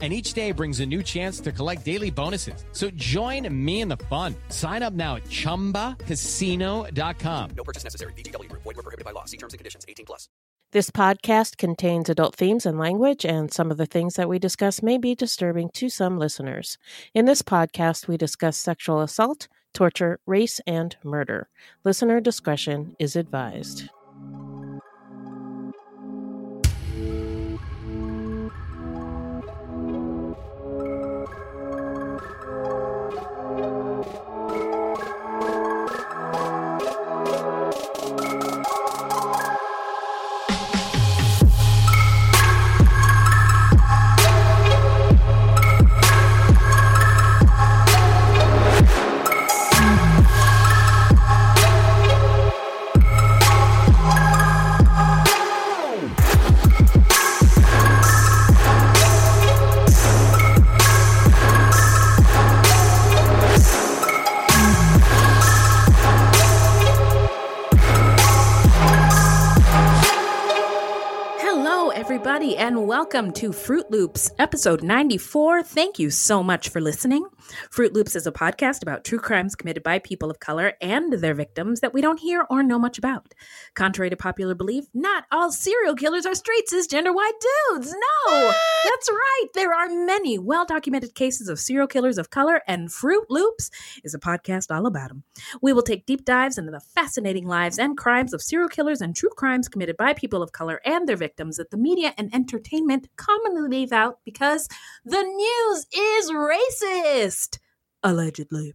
and each day brings a new chance to collect daily bonuses. So join me in the fun. Sign up now at ChumbaCasino.com. No purchase necessary. VGW. Void were prohibited by law. See terms and conditions. 18 plus. This podcast contains adult themes and language, and some of the things that we discuss may be disturbing to some listeners. In this podcast, we discuss sexual assault, torture, race, and murder. Listener discretion is advised. Everybody, and welcome to Fruit Loops, episode 94. Thank you so much for listening. Fruit Loops is a podcast about true crimes committed by people of color and their victims that we don't hear or know much about. Contrary to popular belief, not all serial killers are straight cisgender white dudes. No, that's right. There are many well documented cases of serial killers of color, and Fruit Loops is a podcast all about them. We will take deep dives into the fascinating lives and crimes of serial killers and true crimes committed by people of color and their victims that the media and entertainment commonly leave out because the news is racist. Allegedly.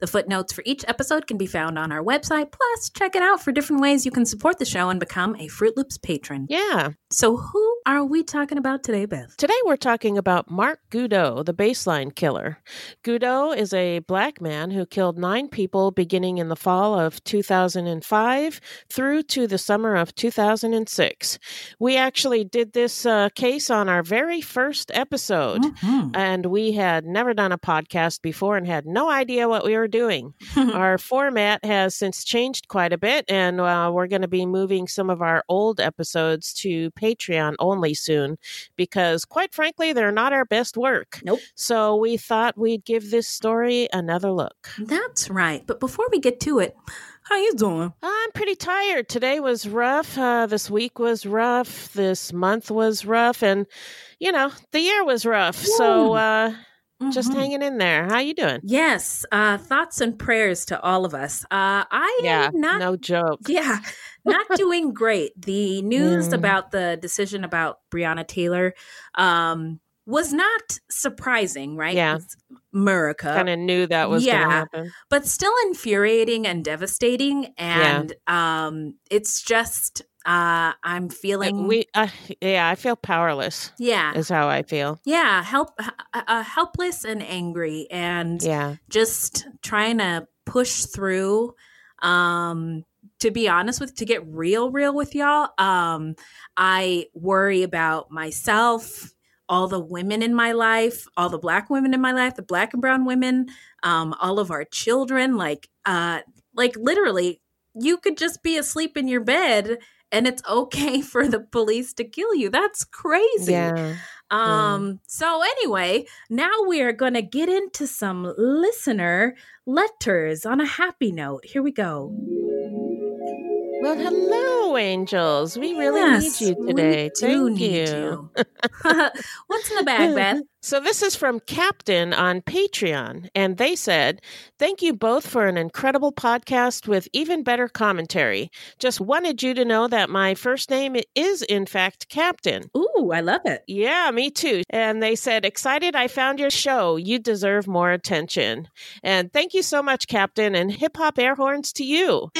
The footnotes for each episode can be found on our website. Plus, check it out for different ways you can support the show and become a Fruit Loops patron. Yeah. So, who are we talking about today, Beth? Today we're talking about Mark Goudeau, the baseline killer. Goudeau is a black man who killed nine people beginning in the fall of 2005 through to the summer of 2006. We actually did this uh, case on our very first episode, mm-hmm. and we had never done a podcast before and had no idea what we were doing. our format has since changed quite a bit, and uh, we're going to be moving some of our old episodes to Patreon only soon because, quite frankly, they're not our best work. Nope. So we thought we'd give this story another look. That's right. But before we get to it, how you doing? I'm pretty tired. Today was rough. Uh, this week was rough. This month was rough, and you know the year was rough. Woo. So. Uh, Mm-hmm. Just hanging in there. How you doing? Yes. Uh, thoughts and prayers to all of us. Uh, I yeah, am not no joke. Yeah, not doing great. The news mm. about the decision about Breonna Taylor um, was not surprising, right? Yeah, America kind of knew that was yeah, going to happen, but still infuriating and devastating. And yeah. um, it's just uh, I'm feeling we uh, yeah, I feel powerless. Yeah, is how I feel. Yeah, help uh, uh, helpless and angry, and yeah, just trying to push through. Um, to be honest with, to get real, real with y'all, um, I worry about myself, all the women in my life, all the black women in my life, the black and brown women, um, all of our children, like, uh, like literally, you could just be asleep in your bed and it's okay for the police to kill you. That's crazy. Yeah. Um, yeah. so anyway, now we are going to get into some listener letters on a happy note. Here we go. Well, hello, angels. We really Yes, need you today. Thank need you. you. What's in the bag, Beth? So, this is from Captain on Patreon, and they said, Thank you both for an incredible podcast with even better commentary. Just wanted you to know that my first name is, in fact, Captain. Ooh, I love it. Yeah, me too. And they said, Excited I found your show. You deserve more attention. And thank you so much, Captain, and hip hop air horns to you.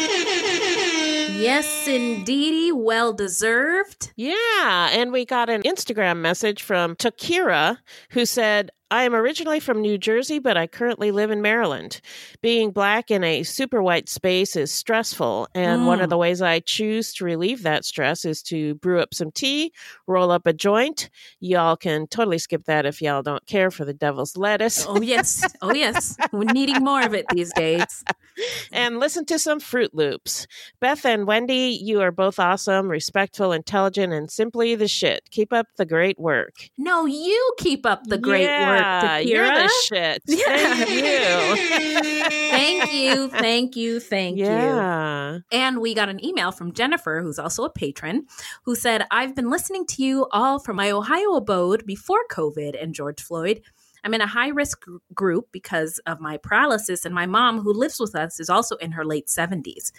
Yes, indeedy. Well deserved. Yeah, and we got an Instagram message from Takira who said, I am originally from New Jersey, but I currently live in Maryland. Being black in a super white space is stressful, and one of Mm. the ways I choose to relieve that stress is to brew up some tea, roll up a joint. Y'all can totally skip that if y'all don't care for the devil's lettuce, Oh, yes. Oh, yes. We're needing more of it these days. and listen to some Fruit Loops. Beth and Wendy, you are both awesome, respectful, intelligent, and simply the shit. Keep up the great work. No, you keep up the great work, Yeah, You're Takira. the shit. Yeah. Thank you. Thank you. Thank you. Thank you. And we got an email from Jennifer, who's also a patron, who said, I've been listening to you all from my Ohio abode before COVID and George Floyd. I'm in a high risk gr- group because of my paralysis, and my mom, who lives with us, is also in her late 70s.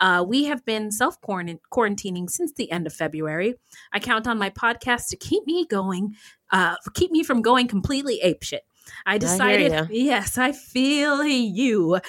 Uh, we have been self quarantining since the end of February. I count on my podcast to keep me going, uh, keep me from going completely apeshit. I decided, ya. yes, I feel you. Uh,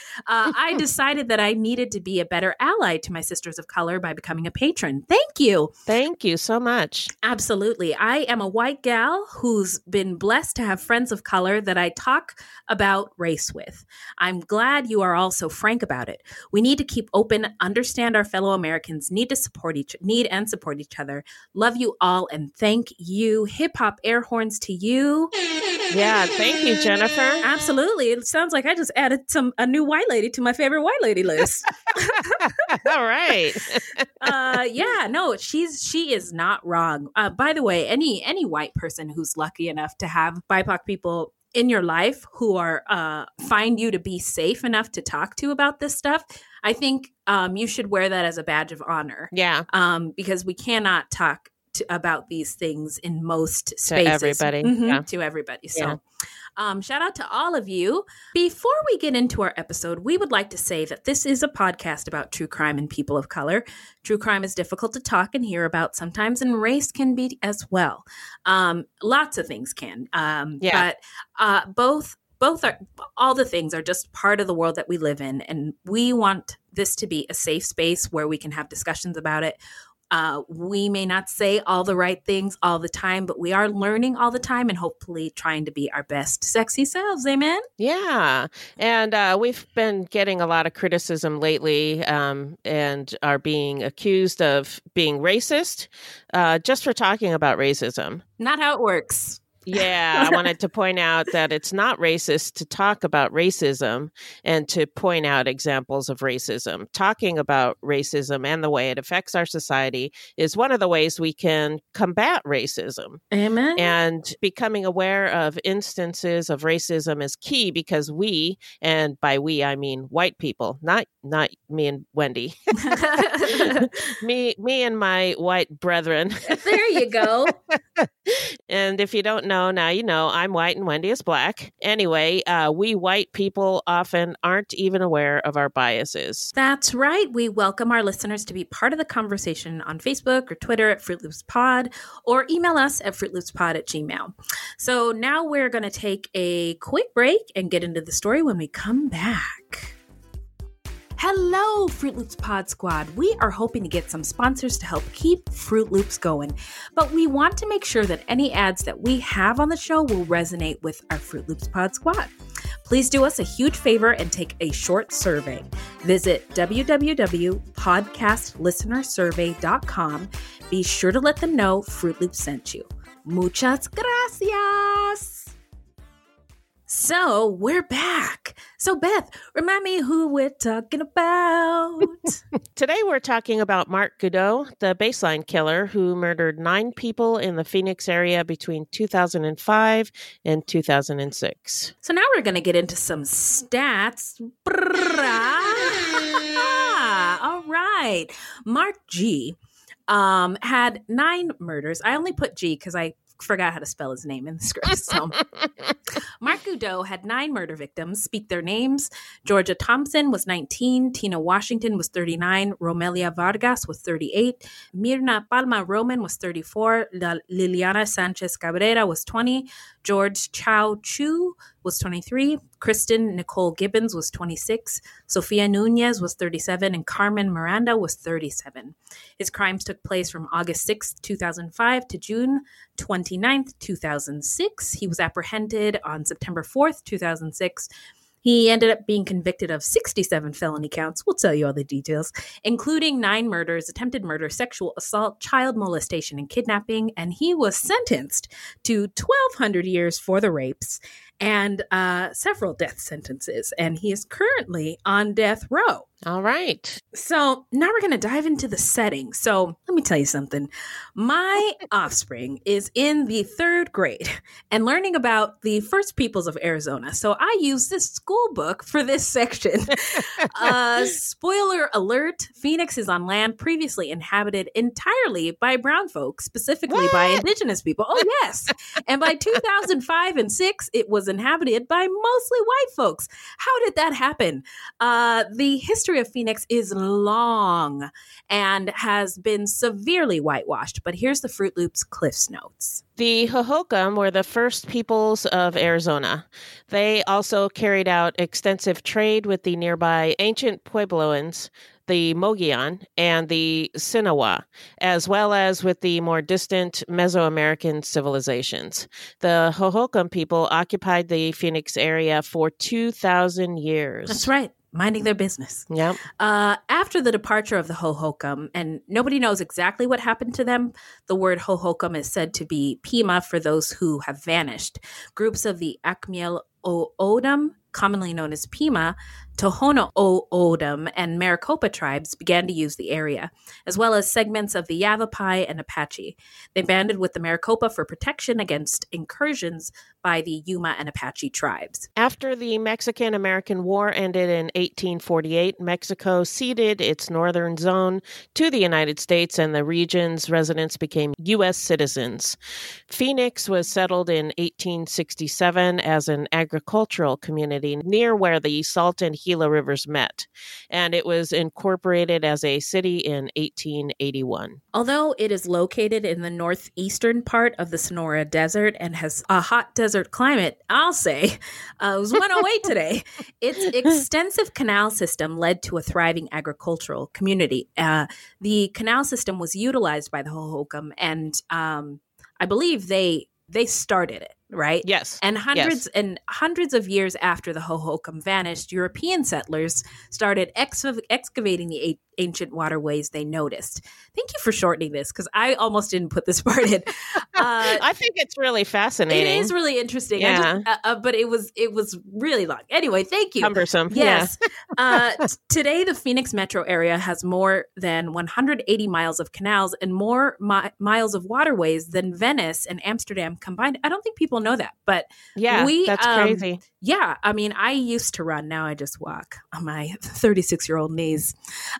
I decided that I needed to be a better ally to my sisters of color by becoming a patron. Thank you. Thank you so much. Absolutely. I am a white gal who's been blessed to have friends of color that I talk about race with. I'm glad you are all so frank about it. We need to keep open, understand our fellow Americans, need to support each need and support each other. Love you all and thank you. Hip hop air horns to you. Yeah, thank you, Jennifer. Absolutely. It sounds like I just added some a new white lady to my favorite white lady list. All right. uh yeah no she's she is not wrong uh by the way any any white person who's lucky enough to have bipoc people in your life who are uh find you to be safe enough to talk to about this stuff i think um you should wear that as a badge of honor Yeah, um because we cannot talk to, about these things in most spaces To everybody, Mhm, yeah. to everybody so Yeah. um, shout out to all of you. Before we get into our episode, we would like to say that this is a podcast about true crime and people of color. True crime is difficult to talk and hear about sometimes, and race can be as well. Um, lots of things can. Um, Yeah. But uh, both both are all the things are just part of the world that we live in, and we want this to be a safe space where we can have discussions about it. Uh, we may not say all the right things all the time, but we are learning all the time and hopefully trying to be our best sexy selves. Amen. yeah. And uh, we've been getting a lot of criticism lately um, and are being accused of being racist uh, just for talking about racism. Not how it works. Yeah, I wanted to point out that it's not racist to talk about racism and to point out examples of racism. Talking about racism and the way it affects our society is one of the ways we can combat racism. Amen. And becoming aware of instances of racism is key because we, and by we I mean white people, not not me and Wendy, me me and my white brethren. there you go. and if you don't know, now you know I'm white and Wendy is black. Anyway, uh, we white people often aren't even aware of our biases. That's right. We welcome our listeners to be part of the conversation on Facebook or Twitter at Fruit Loops Pod or email us at fruitloopspod at gmail. So now we're going to take a quick break and get into the story when we come back. Hello, Fruit Loops Pod Squad. We are hoping to get some sponsors to help keep Fruit Loops going, but we want to make sure that any ads that we have on the show will resonate with our Fruit Loops Pod Squad. Please do us a huge favor and take a short survey. Visit www.podcastlistenersurvey.com. Be sure to let them know Fruit Loops sent you. Muchas gracias. So we're back. So, Beth, remind me who we're talking about. Today we're talking about Mark Goudeau, the baseline killer who murdered nine people in the Phoenix area between 2005 and 2006. so, now we're going to get into some stats. All right. right. Mark G um, had nine murders. I only put G because I forgot how to spell his name in the script. So Mark Goudeau had nine murder victims. Speak their names. Georgia Thompson was 19. Tina Washington was 39. Romelia Vargas was 38. Mirna Palma Roman was 34. La- Liliana Sanchez Cabrera was 20. George Chow Chu was 23. Kristen Nicole Gibbons was 26. Sophia Nunez was 37. And Carmen Miranda was 37. His crimes took place from August 6, 2005 to June 29, 2006. He was apprehended on September 4th, 2006. He ended up being convicted of 67 felony counts. We'll tell you all the details, including nine murders, attempted murder, sexual assault, child molestation, and kidnapping. And he was sentenced to 1,200 years for the rapes and uh, several death sentences. And he is currently on death row. All right. So now we're going to dive into the setting. So let me tell you something. My offspring is in the third grade and learning about the first peoples of Arizona. So I use this school book for this section. uh, spoiler alert Phoenix is on land previously inhabited entirely by brown folks, specifically by indigenous people. Oh, yes. and by 2005 and 6, it was inhabited by mostly white folks. How did that happen? Uh, the history of Phoenix is long and has been severely whitewashed. But here's the Fruit Loops Cliffs Notes. The Hohokam were the first peoples of Arizona. They also carried out extensive trade with the nearby ancient Puebloans, the Mogollon, and the Sinagua, as well as with the more distant Mesoamerican civilizations. The Hohokam people occupied the Phoenix area for 2,000 years. That's right, minding their business. Yep. Uh, after the departure of the Hohokam, and nobody knows exactly what happened to them, the word Hohokam is said to be Pima for those who have vanished. Groups of the Akimel O'odham, commonly known as Pima, Tohono O'odham, and Maricopa tribes began to use the area, as well as segments of the Yavapai and Apache. They banded with the Maricopa for protection against incursions by the Yuma and Apache tribes. After the Mexican American War ended in 1848, Mexico ceded its northern zone to the United States and the region's residents became U.S. citizens. Phoenix was settled in 1867 as an agricultural community near where the Salt and Gila rivers met, and it was incorporated as a city in 1881. Although it is located in the northeastern part of the Sonora Desert and has a hot desert climate, I'll say, uh, it was 108 today. Its extensive canal system led to a thriving agricultural community. Uh, the canal system was utilized by the Hohokam, and um, I believe they they started it right. Yes. And hundreds and hundreds of years after the Hohokam vanished, European settlers started ex- excavating the ancient waterways they noticed. Thank you for shortening this because I almost didn't put this part in. Uh, I think it's really fascinating. it is really interesting. Yeah. just, uh, uh, but it was it was really long. Anyway, thank you. cumbersome. Yes. uh, t- today, the Phoenix metro area has more than 180 miles of canals and more mi- miles of waterways than Venice and Amsterdam combined. I don't think people know that, but Yeah. Yeah. we, that's um, crazy. yeah, I mean, I used to run. Now I just walk on my 36 year old knees.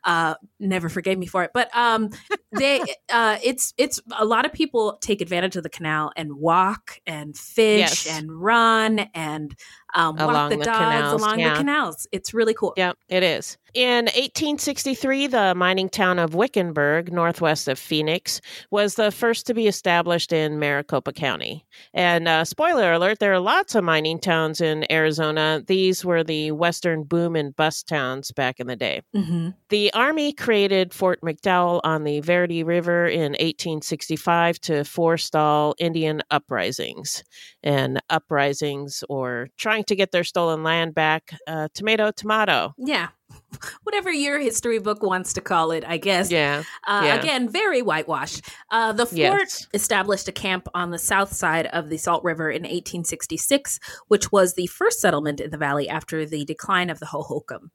Uh, never forgave me for it, but um, they, uh, it's it's a lot of people take advantage of the canal and walk and fish Yes. and run and um, walk the, the dogs canals, along yeah. the canals. It's really cool. Yep, it is. In 1863, the mining town of Wickenburg, northwest of Phoenix, was the first to be established in Maricopa County. And uh, spoiler alert, there are lots of mining towns in Arizona. These were the western boom and bust towns back in the day. hmm The Army created Fort McDowell on the Verde River in 1865 to forestall Indian uprisings. And uprisings, or trying to get their stolen land back, uh, tomato, tomato. Yeah. Whatever your history book wants to call it, I guess. Yeah. Uh, Yeah. Again, very whitewashed. Uh, the fort Yes. established a camp on the south side of the Salt River in 1866, which was the first settlement in the valley after the decline of the Hohokam.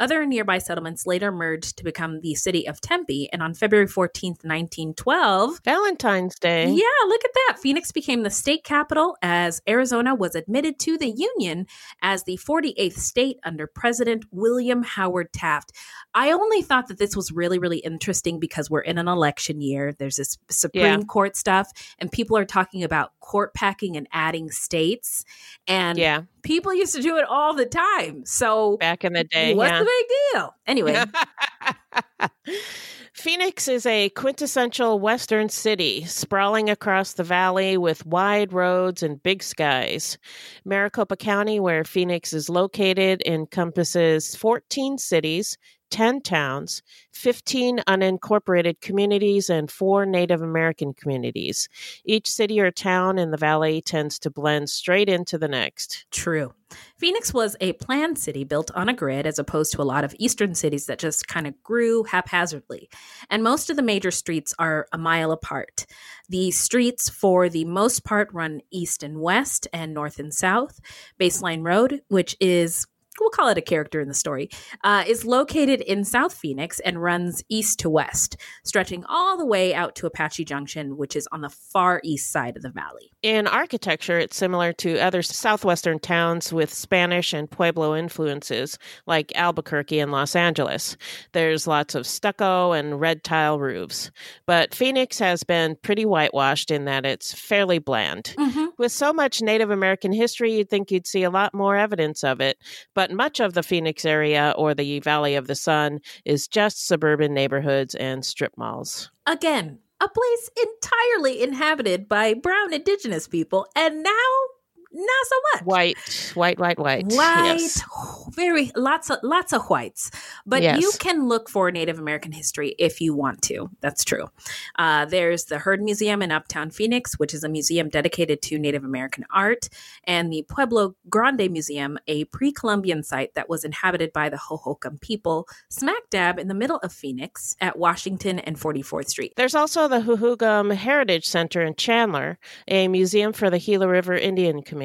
Other nearby settlements later merged to become the city of Tempe, and on February 14th, 1912, Valentine's Day. yeah, look at that. Phoenix became the state capital as Arizona was admitted to the Union as the 48th state under President William Howard Taft. I only thought that this was really, really interesting because we're in an election year. There's this Supreme Yeah. Court stuff, and people are talking about court packing and adding states. And Yeah, people used to do it all the time. So, back in the day. what's yeah. the big deal? Anyway, Phoenix is a quintessential Western city, sprawling across the valley with wide roads and big skies. Maricopa County, where Phoenix is located, encompasses 14 cities, 10 towns, 15 unincorporated communities, and four Native American communities. Each city or town in the valley tends to blend straight into the next. True. Phoenix was a planned city built on a grid as opposed to a lot of eastern cities that just kind of grew haphazardly. And most of the major streets are a mile apart. The streets, for the most part, run east and west and north and south. Baseline Road, which is We'll call it a character in the story, uh, is located in South Phoenix and runs east to west, stretching all the way out to Apache Junction, which is on the far east side of the valley. In architecture, it's similar to other southwestern towns with Spanish and Pueblo influences, like Albuquerque and Los Angeles. There's lots of stucco and red tile roofs. But Phoenix has been pretty whitewashed in that it's fairly bland. With so much Native American history, you'd think you'd see a lot more evidence of it. But much of the Phoenix area or the Valley of the Sun is just suburban neighborhoods and strip malls. Again, a place entirely inhabited by brown indigenous people, and now not so much. White, white, white, white. White, Yes. very lots of lots of whites, but Yes. you can look for Native American history if you want to. That's true. Uh, there's the Heard Museum in Uptown Phoenix, which is a museum dedicated to Native American art, and the Pueblo Grande Museum, a pre-Columbian site that was inhabited by the Hohokam people, smack dab in the middle of Phoenix at Washington and 44th Street. There's also the Huhugam Heritage Center in Chandler, a museum for the Gila River Indian community.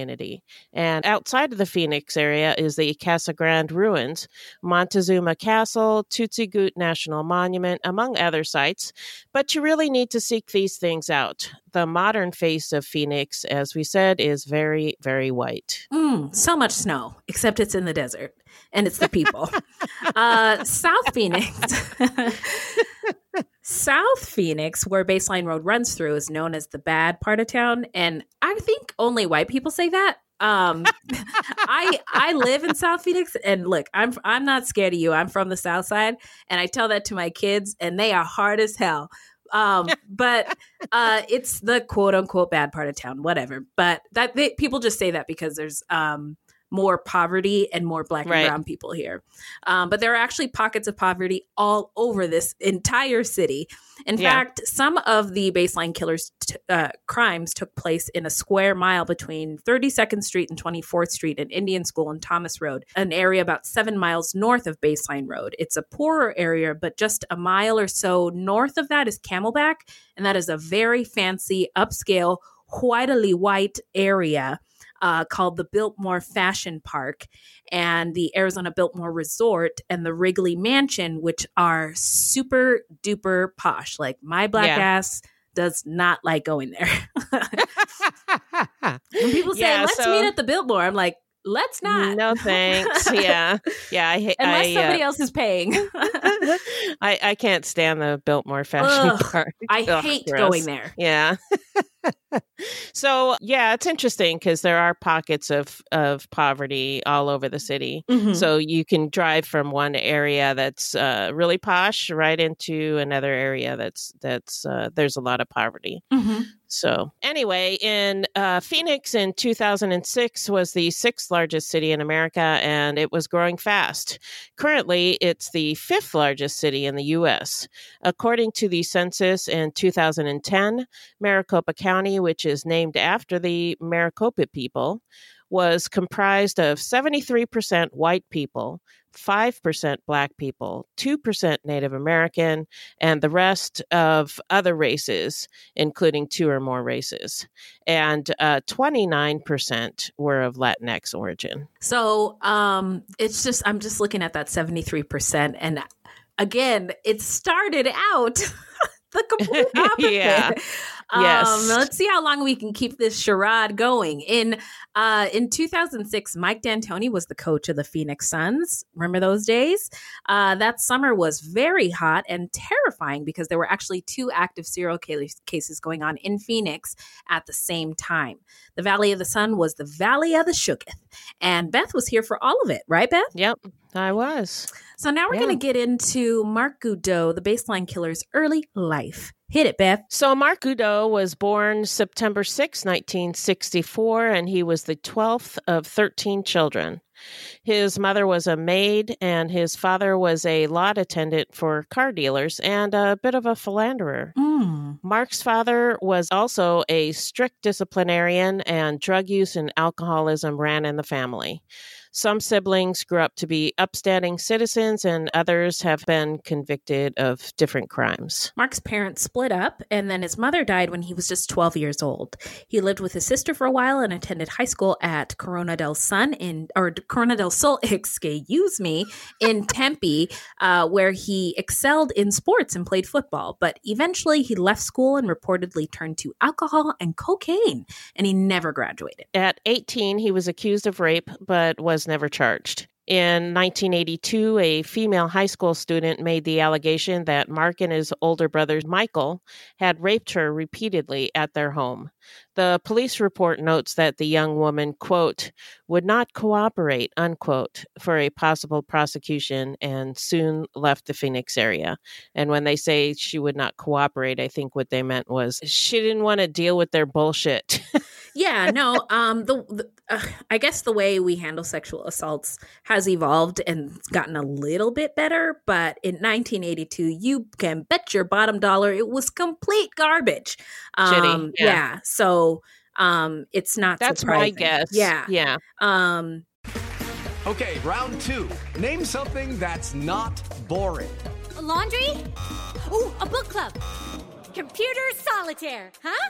And outside of the Phoenix area is the Casa Grande Ruins, Montezuma Castle, Tuzigoot National Monument, among other sites. But you really need to seek these things out. The modern face of Phoenix, as we said, is very, very white. Mm, so much snow, except it's in the desert and it's the people. uh, South Phoenix. South Phoenix, where Baseline Road runs through, is known as the bad part of town. And I think only white people say that. Um, I I live in South Phoenix, and look, I'm I'm not scared of you. I'm from the South Side, and I tell that to my kids, and they are hard as hell. Um, but uh, it's the quote unquote bad part of town, whatever. But that they, people just say that because there's um, more poverty and more black Right. and brown people here. Um, but there are actually pockets of poverty all over this entire city. In Yeah. fact, some of the baseline killers' t- uh, crimes took place in a square mile between 32nd Street and 24th Street and Indian School and Thomas Road, an area about seven miles north of Baseline Road. It's a poorer area, but just a mile or so north of that is Camelback, and that is a very fancy, upscale, whitely white area uh, called the Biltmore Fashion Park and the Arizona Biltmore Resort and the Wrigley Mansion, which are super duper posh. Like my black Yeah. ass does not like going there. when people say, Yeah, let's so- meet at the Biltmore, I'm like, let's not. No thanks. Yeah, yeah. I, Unless I, uh, somebody else is paying. I I can't stand the Biltmore Fashion Ugh, Park. I Ugh, hate gross. going there. Yeah. So yeah, it's interesting because there are pockets of of poverty all over the city. Mhm. So you can drive from one area that's uh, really posh right into another area that's that's uh, there's a lot of poverty. Mhm. So anyway, in uh, Phoenix in 2006 was the sixth largest city in America, and it was growing fast. Currently, it's the fifth largest city in the U.S. According to the census in 2010, Maricopa County, which is named after the Maricopa people, was comprised of 73% white people, 5% black people, 2% Native American, and the rest of other races, including two or more races. And uh, 29% were of Latinx origin. So um, it's just, I'm just looking at that 73%. And again, it started out the complete opposite. yeah. Yes. Um, let's see how long we can keep this charade going. In uh, in 2006, Mike D'Antoni was the coach of the Phoenix Suns. Remember those days? Uh, that summer was very hot and terrifying because there were actually two active serial cases going on in Phoenix at the same time. The Valley of the Sun was the Valley of the Shooketh, and Beth was here for all of it, right, Beth? Yep, I was. So now we're Yeah. going to get into Mark Goudeau, the baseline killer's early life. Hit it, Beth. So, Mark Goudeau was born September 6, 1964, and he was the 12th of 13 children. His mother was a maid, and his father was a lot attendant for car dealers and a bit of a philanderer. Mm. Mark's father was also a strict disciplinarian, and drug use and alcoholism ran in the family. Some siblings grew up to be upstanding citizens, and others have been convicted of different crimes. Mark's parents split up, and then his mother died when he was just 12 years old. He lived with his sister for a while and attended high school at Corona del Sun in, or Corona del Sol, excuse me, in Tempe, uh, where he excelled in sports and played football. But eventually he left school and reportedly turned to alcohol and cocaine, and he never graduated. At 18, he was accused of rape but was never charged. In 1982, a female high school student made the allegation that Mark and his older brother Michael had raped her repeatedly at their home. The police report notes that the young woman, quote, would not cooperate, unquote, for a possible prosecution and soon left the Phoenix area. And when they say she would not cooperate, I think what they meant was she didn't want to deal with their bullshit. yeah no um the, the uh, i guess the way we handle sexual assaults has evolved and gotten a little bit better but in 1982 you can bet your bottom dollar it was complete garbage Shitty, um yeah. yeah. so um it's not That's my surprising. guess. yeah Yeah. um Okay, round two. Name something that's not boring. A laundry? Ooh, a book club. Computer solitaire, huh?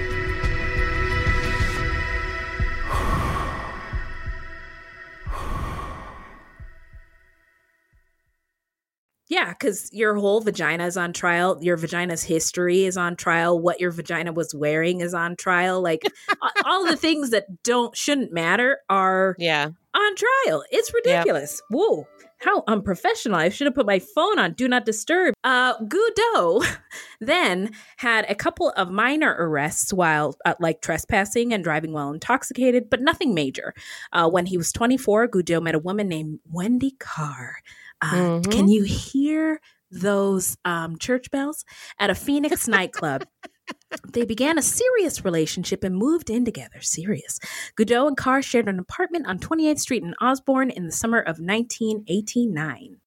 Because your whole vagina is on trial. Your vagina's history is on trial. What your vagina was wearing is on trial. Like all the things that don't shouldn't matter are Yeah. on trial. It's ridiculous. Whoa. How unprofessional. I should have put my phone on do not disturb. Uh Goudeau then had a couple of minor arrests while uh, like trespassing and driving while intoxicated, but nothing major. Uh, when he was 24, Goudeau met a woman named Wendy Carr. Uh, Mhm. Can you hear those um, church bells? At a Phoenix nightclub. They began a serious relationship and moved in together. Serious. Goudeau and Carr shared an apartment on 28th Street in Osborn in the summer of 1989.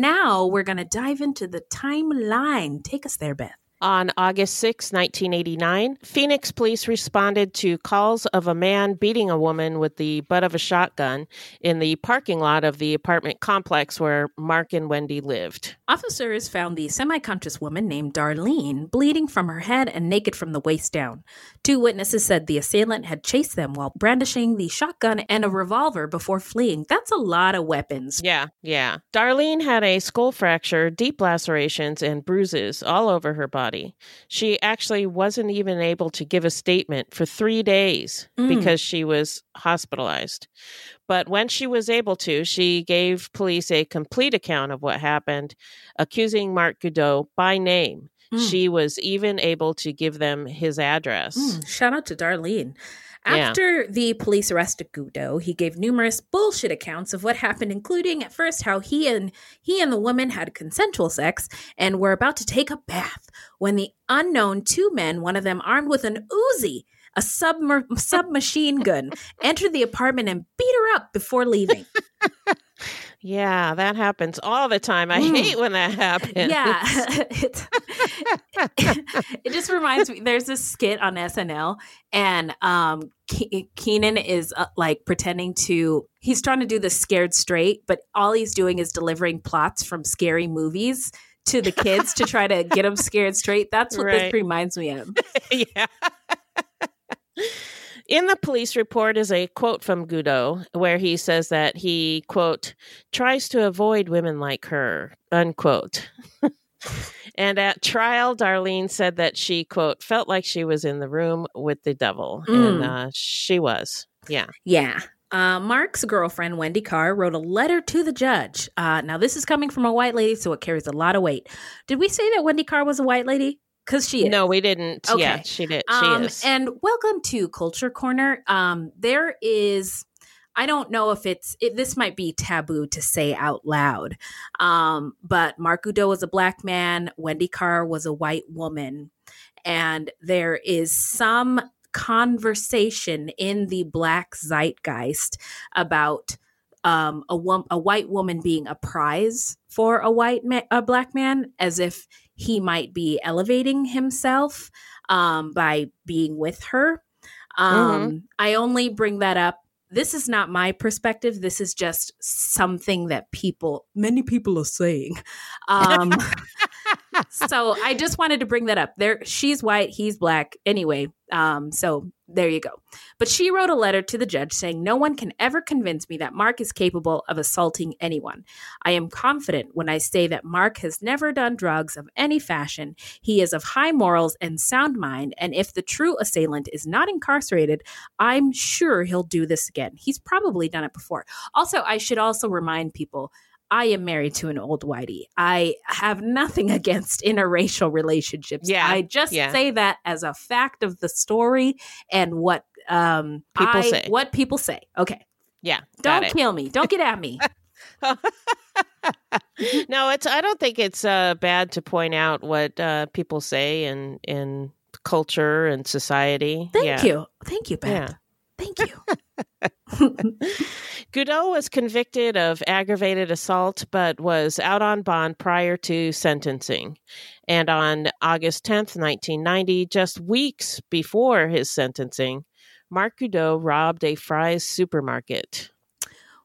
Now we're going to dive into the timeline. Take us there, Beth. On August 6, 1989, Phoenix police responded to calls of a man beating a woman with the butt of a shotgun in the parking lot of the apartment complex where Mark and Wendy lived. Officers found the semi conscious woman named Darlene bleeding from her head and naked from the waist down. Two witnesses said the assailant had chased them while brandishing the shotgun and a revolver before fleeing. That's a lot of weapons. Yeah, yeah. Darlene had a skull fracture, deep lacerations, and bruises all over her body. She actually wasn't even able to give a statement for three days Mm. because she was hospitalized. But when she was able to, she gave police a complete account of what happened, accusing Mark Goudeau by name. Mm. She was even able to give them his address. Mm, shout out to Darlene. Yeah. After the police arrested Goudeau, he gave numerous bullshit accounts of what happened, including at first how he and he and the woman had consensual sex and were about to take a bath when the unknown two men, one of them armed with an Uzi, a submer- submachine gun, entered the apartment and beat her up before leaving. Yeah, that happens all the time. I Mm. hate when that happens. Yeah, it's, it just reminds me. There's this skit on SNL, and um, Ke- Kenan is uh, like pretending to. He's trying to do the scared straight, but all he's doing is delivering plots from scary movies to the kids to try to get them scared straight. That's what this reminds me of. yeah. In the police report is a quote from Goudeau where he says that he, quote, tries to avoid women like her, unquote. and at trial, Darlene said that she, quote, felt like she was in the room with the devil. And Mm. uh, she was. Yeah. Yeah. Uh, Mark's girlfriend, Wendy Carr, wrote a letter to the judge. Uh, now, this is coming from a white lady, so it carries a lot of weight. Did we say that Wendy Carr was a white lady? Because she is. No, we didn't. Yeah, Okay. she did. She Um, is. and welcome to Culture Corner. Um, there is, I don't know if it's, it, this might be taboo to say out loud, um, but Mark Udo was a black man, Wendy Carr was a white woman, and there is some conversation in the black zeitgeist about um, a, wom- a white woman being a prize for a white ma- a black man, as if he might be elevating himself um, by being with her. Um, I only bring that up. This is not my perspective. This is just something that people, many people are saying. So I just wanted to bring that up. There, she's white, he's black. Anyway, um, so there you go. But she wrote a letter to the judge saying, No one can ever convince me that Mark is capable of assaulting anyone. I am confident when I say that Mark has never done drugs of any fashion. He is of high morals and sound mind, and if the true assailant is not incarcerated, I'm sure he'll do this again. He's probably done it before. Also, I should also remind people I am married to an old whitey. I have nothing against interracial relationships. Yeah, I just yeah. say that as a fact of the story and what um People I- say. What people say. Okay. yeah. Don't it. kill me. Don't get at me. no, it's. I don't think it's uh, bad to point out what uh, people say in in culture and society. Thank yeah. you. Thank you, Beth. Yeah. Thank you. Goudeau was convicted of aggravated assault, but was out on bond prior to sentencing. And on August 10th, 1990, just weeks before his sentencing, Mark Goudeau robbed a Fry's supermarket.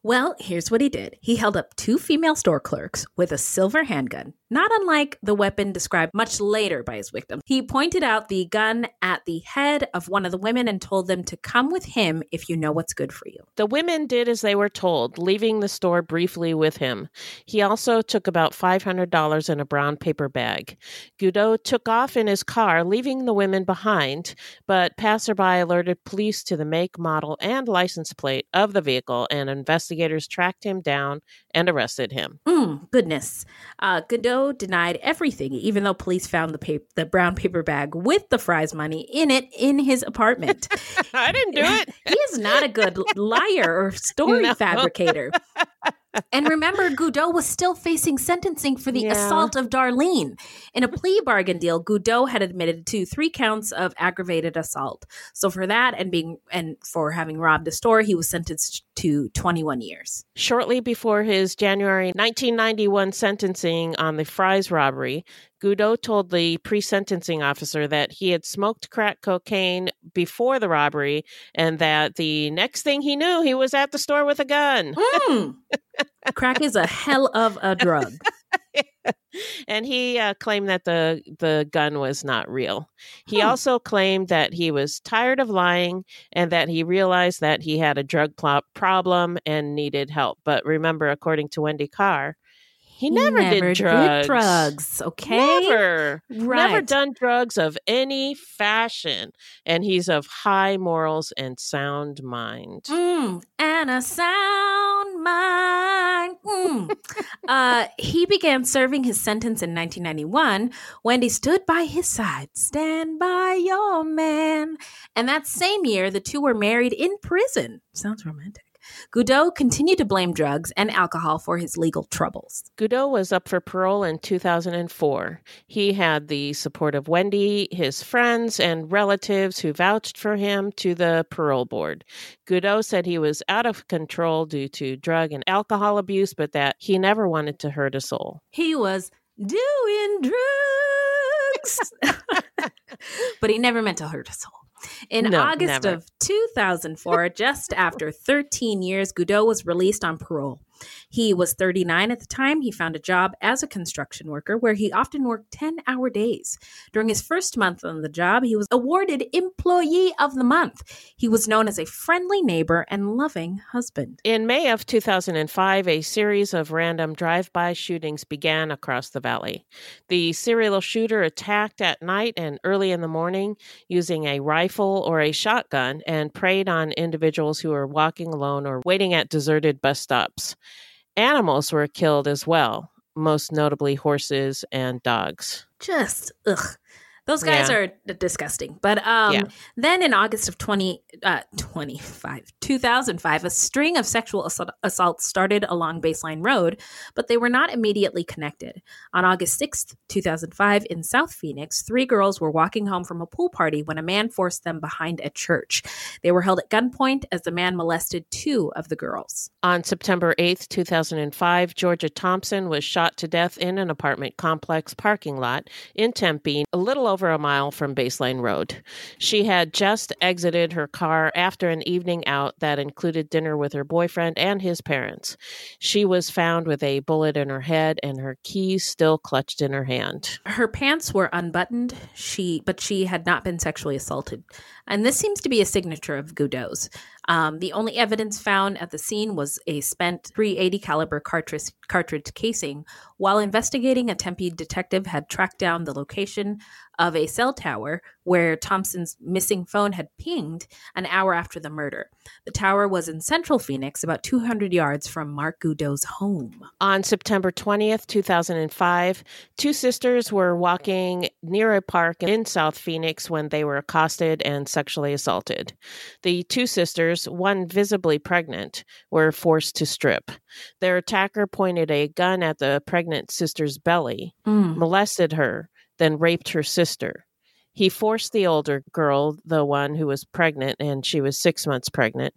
Well, here's what he did. He held up two female store clerks with a silver handgun, not unlike the weapon described much later by his victim. He pointed out the gun at the head of one of the women and told them to come with him if you know what's good for you. The women did as they were told, leaving the store briefly with him. He also took about $500 in a brown paper bag. Goudeau took off in his car, leaving the women behind, but passerby alerted police to the make, model, and license plate of the vehicle, and investigators tracked him down and arrested him. Mm, goodness. Uh, Denied everything, even though police found the paper, the brown paper bag with the Fry's money in it in his apartment. I didn't do it. he is not a good liar or story No. fabricator. And remember, Goudeau was still facing sentencing for the Yeah. assault of Darlene. In a plea bargain deal, Goudeau had admitted to three counts of aggravated assault. So for that and being and for having robbed a store, he was sentenced to 21 years. Shortly before his January 1991 sentencing on the Fry's robbery, Goudeau told the pre sentencing officer that he had smoked crack cocaine before the robbery and that the next thing he knew, he was at the store with a gun. Mm. Crack is a hell of a drug. and he uh, claimed that the the gun was not real. He Hmm. also claimed that he was tired of lying and that he realized that he had a drug pl- problem and needed help. But remember, according to Wendy Carr, he, never, did drugs. drugs, okay? Never. Right. Never done drugs of any fashion. And he's of high morals and sound mind. Mm, and a sound mind. Mm. uh, he began serving his sentence in 1991. Wendy stood by his side. Stand by your man. And that same year, the two were married in prison. Sounds romantic. Goudeau continued to blame drugs and alcohol for his legal troubles. Goudeau was up for parole in 2004. He had the support of Wendy, his friends, and relatives who vouched for him to the parole board. Goudeau said he was out of control due to drug and alcohol abuse, but that he never wanted to hurt a soul. He was doing drugs, but he never meant to hurt a soul. In No, August never. of 2004, just after 13 years, Goudeau was released on parole. He was 39 at the time. He found a job as a construction worker where he often worked 10 hour days. During his first month on the job, he was awarded Employee of the Month. He was known as a friendly neighbor and loving husband. In May of 2005, a series of random drive by shootings began across the valley. The serial shooter attacked at night and early in the morning using a rifle or a shotgun and preyed on individuals who were walking alone or waiting at deserted bus stops. Animals were killed as well, most notably horses and dogs. just ugh. Those guys Yeah. are d- disgusting. But um, Yeah. then in August of 20, uh, 25, 2005, a string of sexual assault- assaults started along Baseline Road, but they were not immediately connected. On August 6th, 2005, in South Phoenix, three girls were walking home from a pool party when a man forced them behind a church. They were held at gunpoint as the man molested two of the girls. On September 8th, 2005, Georgia Thompson was shot to death in an apartment complex parking lot in Tempe, a little over a mile from Baseline Road. She had just exited her car after an evening out that included dinner with her boyfriend and his parents. She was found with a bullet in her head and her keys still clutched in her hand. her pants were unbuttoned she but she had not been sexually assaulted and this seems to be a signature of Goudeau's. Um, the only evidence found at the scene was a spent 380 caliber cartridge cartridge casing. While investigating, a Tempe detective had tracked down the location of a cell tower where Thompson's missing phone had pinged an hour after the murder. The tower was in central Phoenix, about 200 yards from Mark Goudeau's home. On September 20th, 2005, two sisters were walking near a park in South Phoenix when they were accosted and sexually assaulted. The two sisters, one visibly pregnant, were forced to strip. Their attacker pointed a gun at the pregnant sister's belly, Mm. molested her, then raped her sister. He forced the older girl, the one who was pregnant, and she was six months pregnant,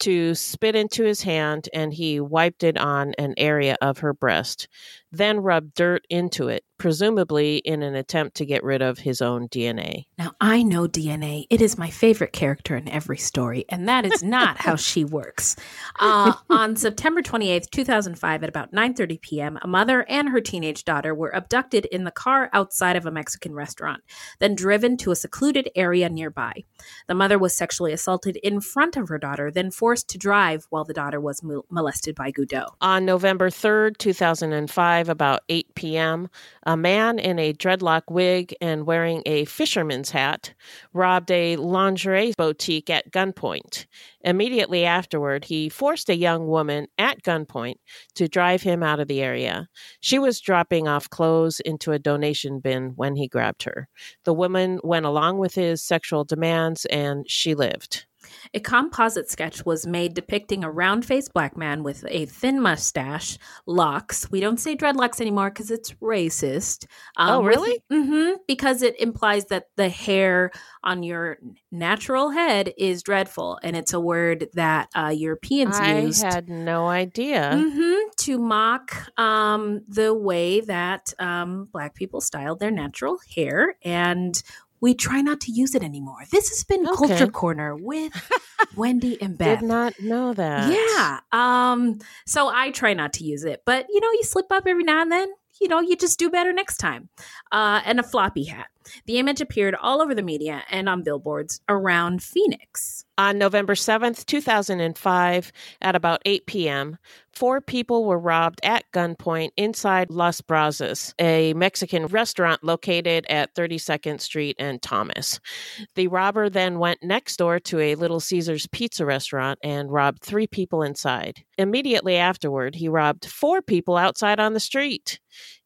to spit into his hand and he wiped it on an area of her breast, then rubbed dirt into it, presumably in an attempt to get rid of his own DNA. Now, I know DNA. It is my favorite character in every story, and that is not how she works. Uh, on September 28th, 2005, at about 9.30 p.m., a mother and her teenage daughter were abducted in the car outside of a Mexican restaurant, then driven to a secluded area nearby. The mother was sexually assaulted in front of her daughter, then forced to drive while the daughter was mol- molested by Goudeau. On November 3rd, 2005, about 8 p.m., a man in a dreadlock wig and wearing a fisherman's hat robbed a lingerie boutique at gunpoint. Immediately afterward, he forced a young woman at gunpoint to drive him out of the area. She was dropping off clothes into a donation bin when he grabbed her. The woman went along with his sexual demands and she lived. A composite sketch was made depicting a round faced black man with a thin mustache, locks. We don't say dreadlocks anymore because it's racist. Oh, really? Mm-hmm. Because it implies that the hair on your natural head is dreadful. And it's a word that uh, Europeans I used. had no idea. hmm to mock um, the way that um, Black people styled their natural hair, and we try not to use it anymore. This has been Okay. Culture Corner with Wendy and Beth. Did not know that. Yeah. Um, so I try not to use it, but you know, you slip up every now and then. You know, you just do better next time. Uh, and a floppy hat. The image appeared all over the media and on billboards around Phoenix. On November 7th, 2005, at about 8 p.m., four people were robbed at gunpoint inside Las Brazas, a Mexican restaurant located at 32nd Street and Thomas. The robber then went next door to a Little Caesars pizza restaurant and robbed three people inside. Immediately afterward, he robbed four people outside on the street.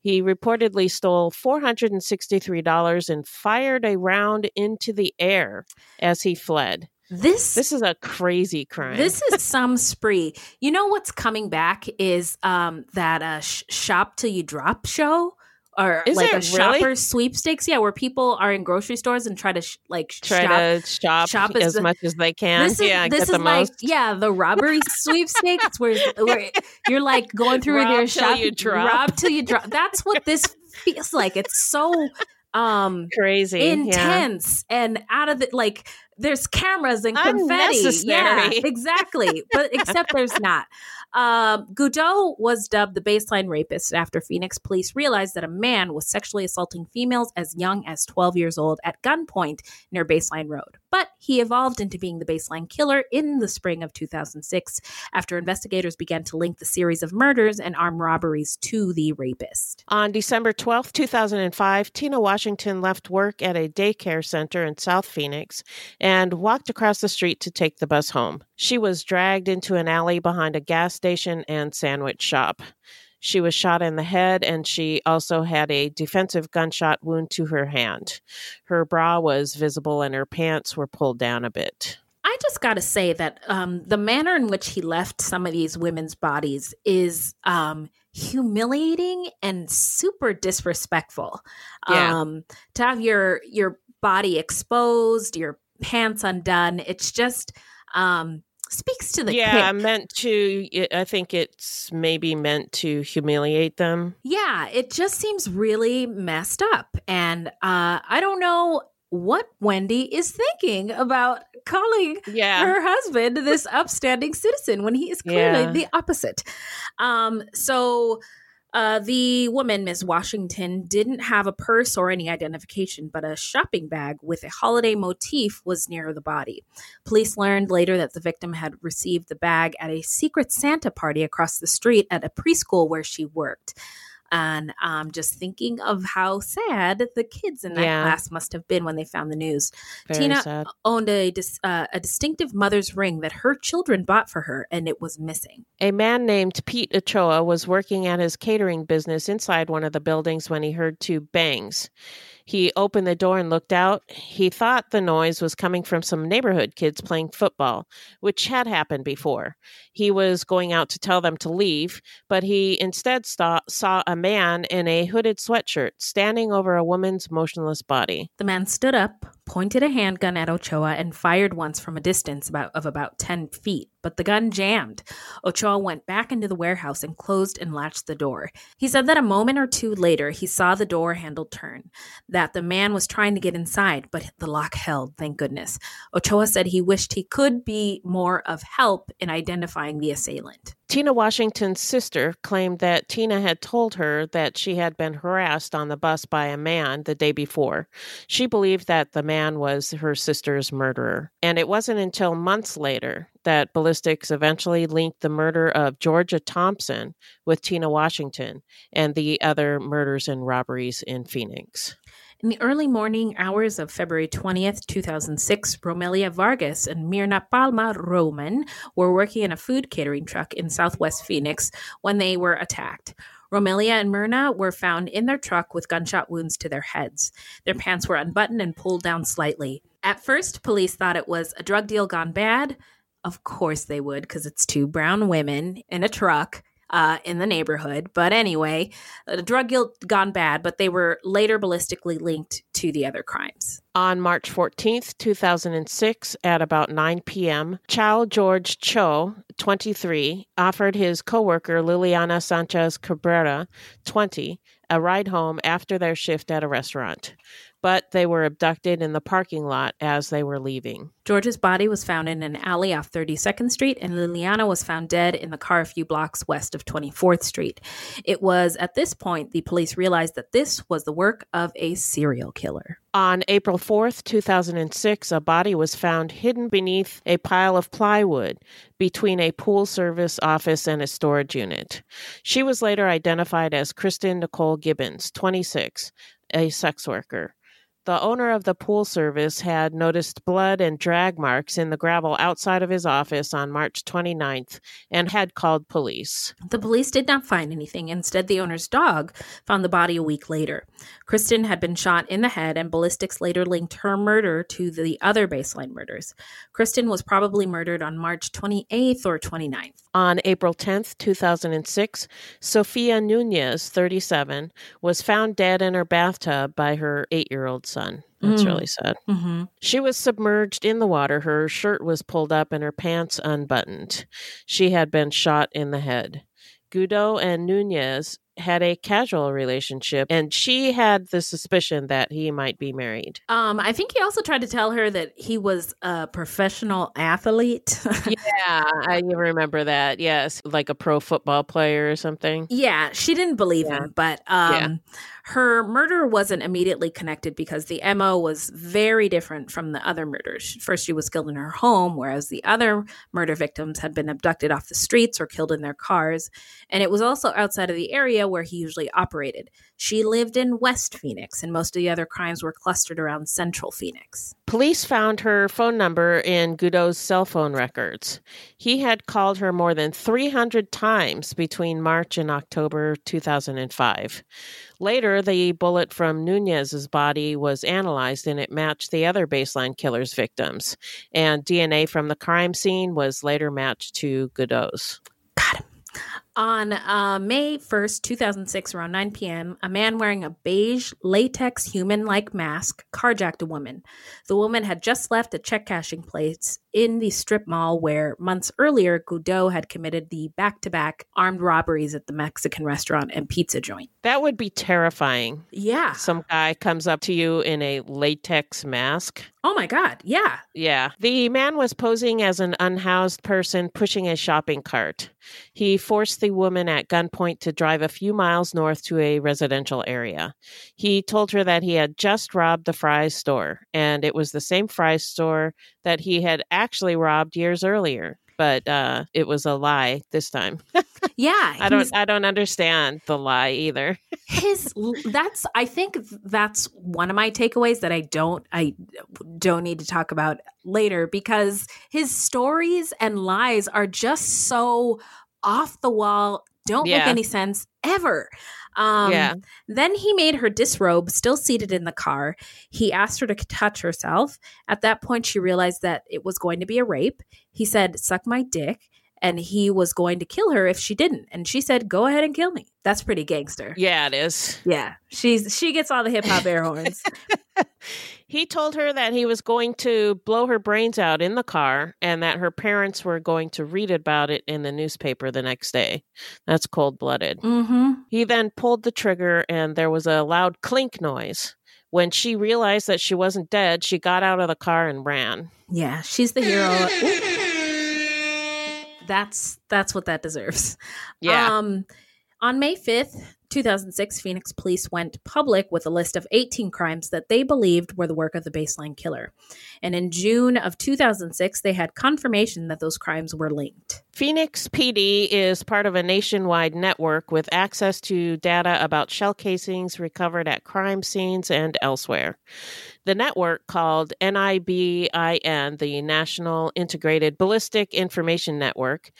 He reportedly stole $463 and fired a round into the air as he fled. This This is a crazy crime. This is some spree. You know what's coming back is um that uh sh- shop till you drop show or Is like a really? shopper sweepstakes. Yeah, where people are in grocery stores and try to sh- like try shop. to shop, shop is as the- much as they can. This is yeah, this is the like most. yeah the robbery sweepstakes where, where you're like going through Rob their shop you drop. rob till you drop. That's what this feels like. It's so um Crazy, yeah. intense and out of the like there's cameras and confetti yeah exactly but except there's not um, was dubbed the baseline rapist after Phoenix police realized that a man was sexually assaulting females as young as 12 years old at gunpoint near Baseline Road. But he evolved into being the baseline killer in the spring of 2006 after investigators began to link the series of murders and armed robberies to the rapist. On December twelfth, two 2005, Tina Washington left work at a daycare center in South Phoenix and walked across the street to take the bus home. She was dragged into an alley behind a gas station and sandwich shop. She was shot in the head and she also had a defensive gunshot wound to her hand. Her bra was visible and her pants were pulled down a bit. I just got to say that um, the manner in which he left some of these women's bodies is um, humiliating and super disrespectful. Yeah. Um, to have your your body exposed, your pants undone, it's just um, speaks to the yeah, kid. meant to, I think it's maybe meant to humiliate them. Yeah, it just seems really messed up, and uh, I don't know what Wendy is thinking about calling Yeah. her husband this upstanding citizen when he is clearly Yeah. the opposite. Um, so uh, the woman, Miss Washington, didn't have a purse or any identification, but a shopping bag with a holiday motif was near the body. Police learned later that the victim had received the bag at a secret Santa party across the street at a preschool where she worked. And um, just thinking of how sad the kids in that Yeah. class must have been when they found the news. Very Tina sad. owned a dis- uh, a distinctive mother's ring that her children bought for her, and it was missing. A man named Pete Ochoa was working at his catering business inside one of the buildings when he heard two bangs. He opened the door and looked out. He thought the noise was coming from some neighborhood kids playing football, which had happened before. He was going out to tell them to leave, but he instead saw, saw a man in a hooded sweatshirt standing over a woman's motionless body. The man stood up, pointed a handgun at Ochoa, and fired once from a distance about of about ten feet. But the gun jammed. Ochoa went back into the warehouse and closed and latched the door. He said that a moment or two later he saw the door handle turn, that the man was trying to get inside, but the lock held, thank goodness. Ochoa said he wished he could be more of help in identifying the assailant. Tina Washington's sister claimed that Tina had told her that she had been harassed on the bus by a man the day before. She believed that the man was her sister's murderer. And it wasn't until months later that ballistics eventually linked the murder of Georgia Thompson with Tina Washington and the other murders and robberies in Phoenix. In the early morning hours of February 20th, 2006, Romelia Vargas and Mirna Palma Roman were working in a food catering truck in southwest Phoenix when they were attacked. Romelia and Mirna were found in their truck with gunshot wounds to their heads. Their pants were unbuttoned and pulled down slightly. At first, police thought it was a drug deal gone bad. Of course they would, because it's two brown women in a truck uh, in the neighborhood. But anyway, the drug deal gone bad, but they were later ballistically linked to the other crimes. On March 14th, 2006, at about 9 p.m., Chow George Cho, 23, offered his coworker Liliana Sanchez Cabrera, 20, a ride home after their shift at a restaurant. But they were abducted in the parking lot as they were leaving. George's body was found in an alley off 32nd Street, and Liliana was found dead in the car a few blocks west of 24th Street. It was at this point the police realized that this was the work of a serial killer. On April 4th, 2006, a body was found hidden beneath a pile of plywood between a pool service office and a storage unit. She was later identified as Kristen Nicole Gibbons, 26, a sex worker. The owner of the pool service had noticed blood and drag marks in the gravel outside of his office on March 29th and had called police. The police did not find anything. Instead, the owner's dog found the body a week later. Kristen had been shot in the head, and ballistics later linked her murder to the other baseline murders. Kristen was probably murdered on March 28th or 29th. On April 10th, 2006, Sofia Nunez, 37, was found dead in her bathtub by her eight year old son. That's Mm. really sad. Mm-hmm. She was submerged in the water. Her shirt was pulled up and her pants unbuttoned. She had been shot in the head. Goudeau and Nunez had a casual relationship, and she had the suspicion that he might be married. Um, I think he also tried to tell her that he was a professional athlete. Yeah, I remember that. Yes, like a pro football player or something. Yeah, she didn't believe Yeah. him, but um, Yeah. Her murder wasn't immediately connected because the MO was very different from the other murders. First, she was killed in her home, whereas the other murder victims had been abducted off the streets or killed in their cars. And it was also outside of the area where he usually operated. She lived in West Phoenix, and most of the other crimes were clustered around Central Phoenix. Police found her phone number in Goudeau's cell phone records. He had called her more than 300 times between March and October 2005. Later, the bullet from Nunez's body was analyzed and it matched the other baseline killer's victims. And DNA from the crime scene was later matched to Goudeau's. On uh, May 1st, 2006, around 9 p.m., a man wearing a beige latex human like mask carjacked a woman. The woman had just left a check cashing place in the strip mall where months earlier Goudeau had committed the back to back armed robberies at the Mexican restaurant and pizza joint. That would be terrifying. Yeah. Some guy comes up to you in a latex mask. Oh my God. Yeah. Yeah. The man was posing as an unhoused person pushing a shopping cart. He forced the woman at gunpoint to drive a few miles north to a residential area. He told her that he had just robbed the Fry's store, and it was the same Fry's store that he had actually robbed years earlier. But uh, it was a lie this time. Yeah. I don't. was- I don't understand the lie either. his that's i think that's one of my takeaways that i don't i don't need to talk about later because his stories and lies are just so off the wall don't make any sense ever um Yeah. then he made her disrobe still seated in the car. He asked her to touch herself. At that point she realized that it was going to be a rape. He said suck my dick and he was going to kill her if she didn't and she said go ahead and kill me that's pretty gangster Yeah, it is. yeah, she's she gets all the hip hop air horns. He told her that he was going to blow her brains out in the car and that her parents were going to read about it in the newspaper the next day. That's cold blooded. mm-hmm. He then pulled the trigger and there was a loud clink noise. When she realized that she wasn't dead, she got out of the car and ran. Yeah, she's the hero. Ooh. That's that's what that deserves. Yeah. Um, on May fifth, 2006, Phoenix police went public with a list of 18 crimes that they believed were the work of the baseline killer. And in June of 2006, they had confirmation that those crimes were linked. Phoenix PD is part of a nationwide network with access to data about shell casings recovered at crime scenes and elsewhere. The network, called NIBIN, the National Integrated Ballistic Information Network,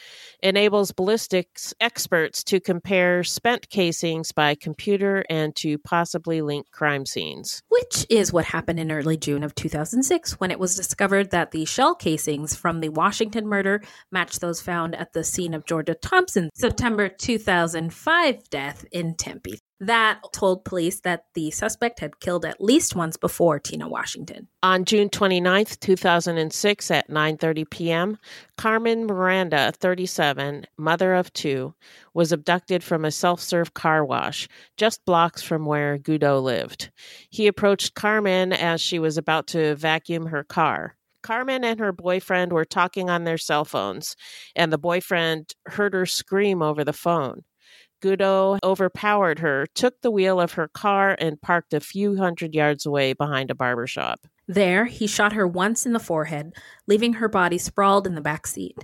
enables ballistics experts to compare spent casings by computer and to possibly link crime scenes. Which is what happened in early June of 2006 when it was discovered that the shell casings from the Washington murder matched those found at the scene of Georgia Thompson's September 2005 death in Tempe. That told police that the suspect had killed at least once before Tina Washington. On June 29, 2006 at 9:30 p.m., Carmen Miranda, 37, mother of 2, was abducted from a self-serve car wash just blocks from where Goudeau lived. He approached Carmen as she was about to vacuum her car. Carmen and her boyfriend were talking on their cell phones, and the boyfriend heard her scream over the phone. Goudeau overpowered her, took the wheel of her car, and parked a few hundred yards away behind a barber shop. There, he shot her once in the forehead, leaving her body sprawled in the back seat.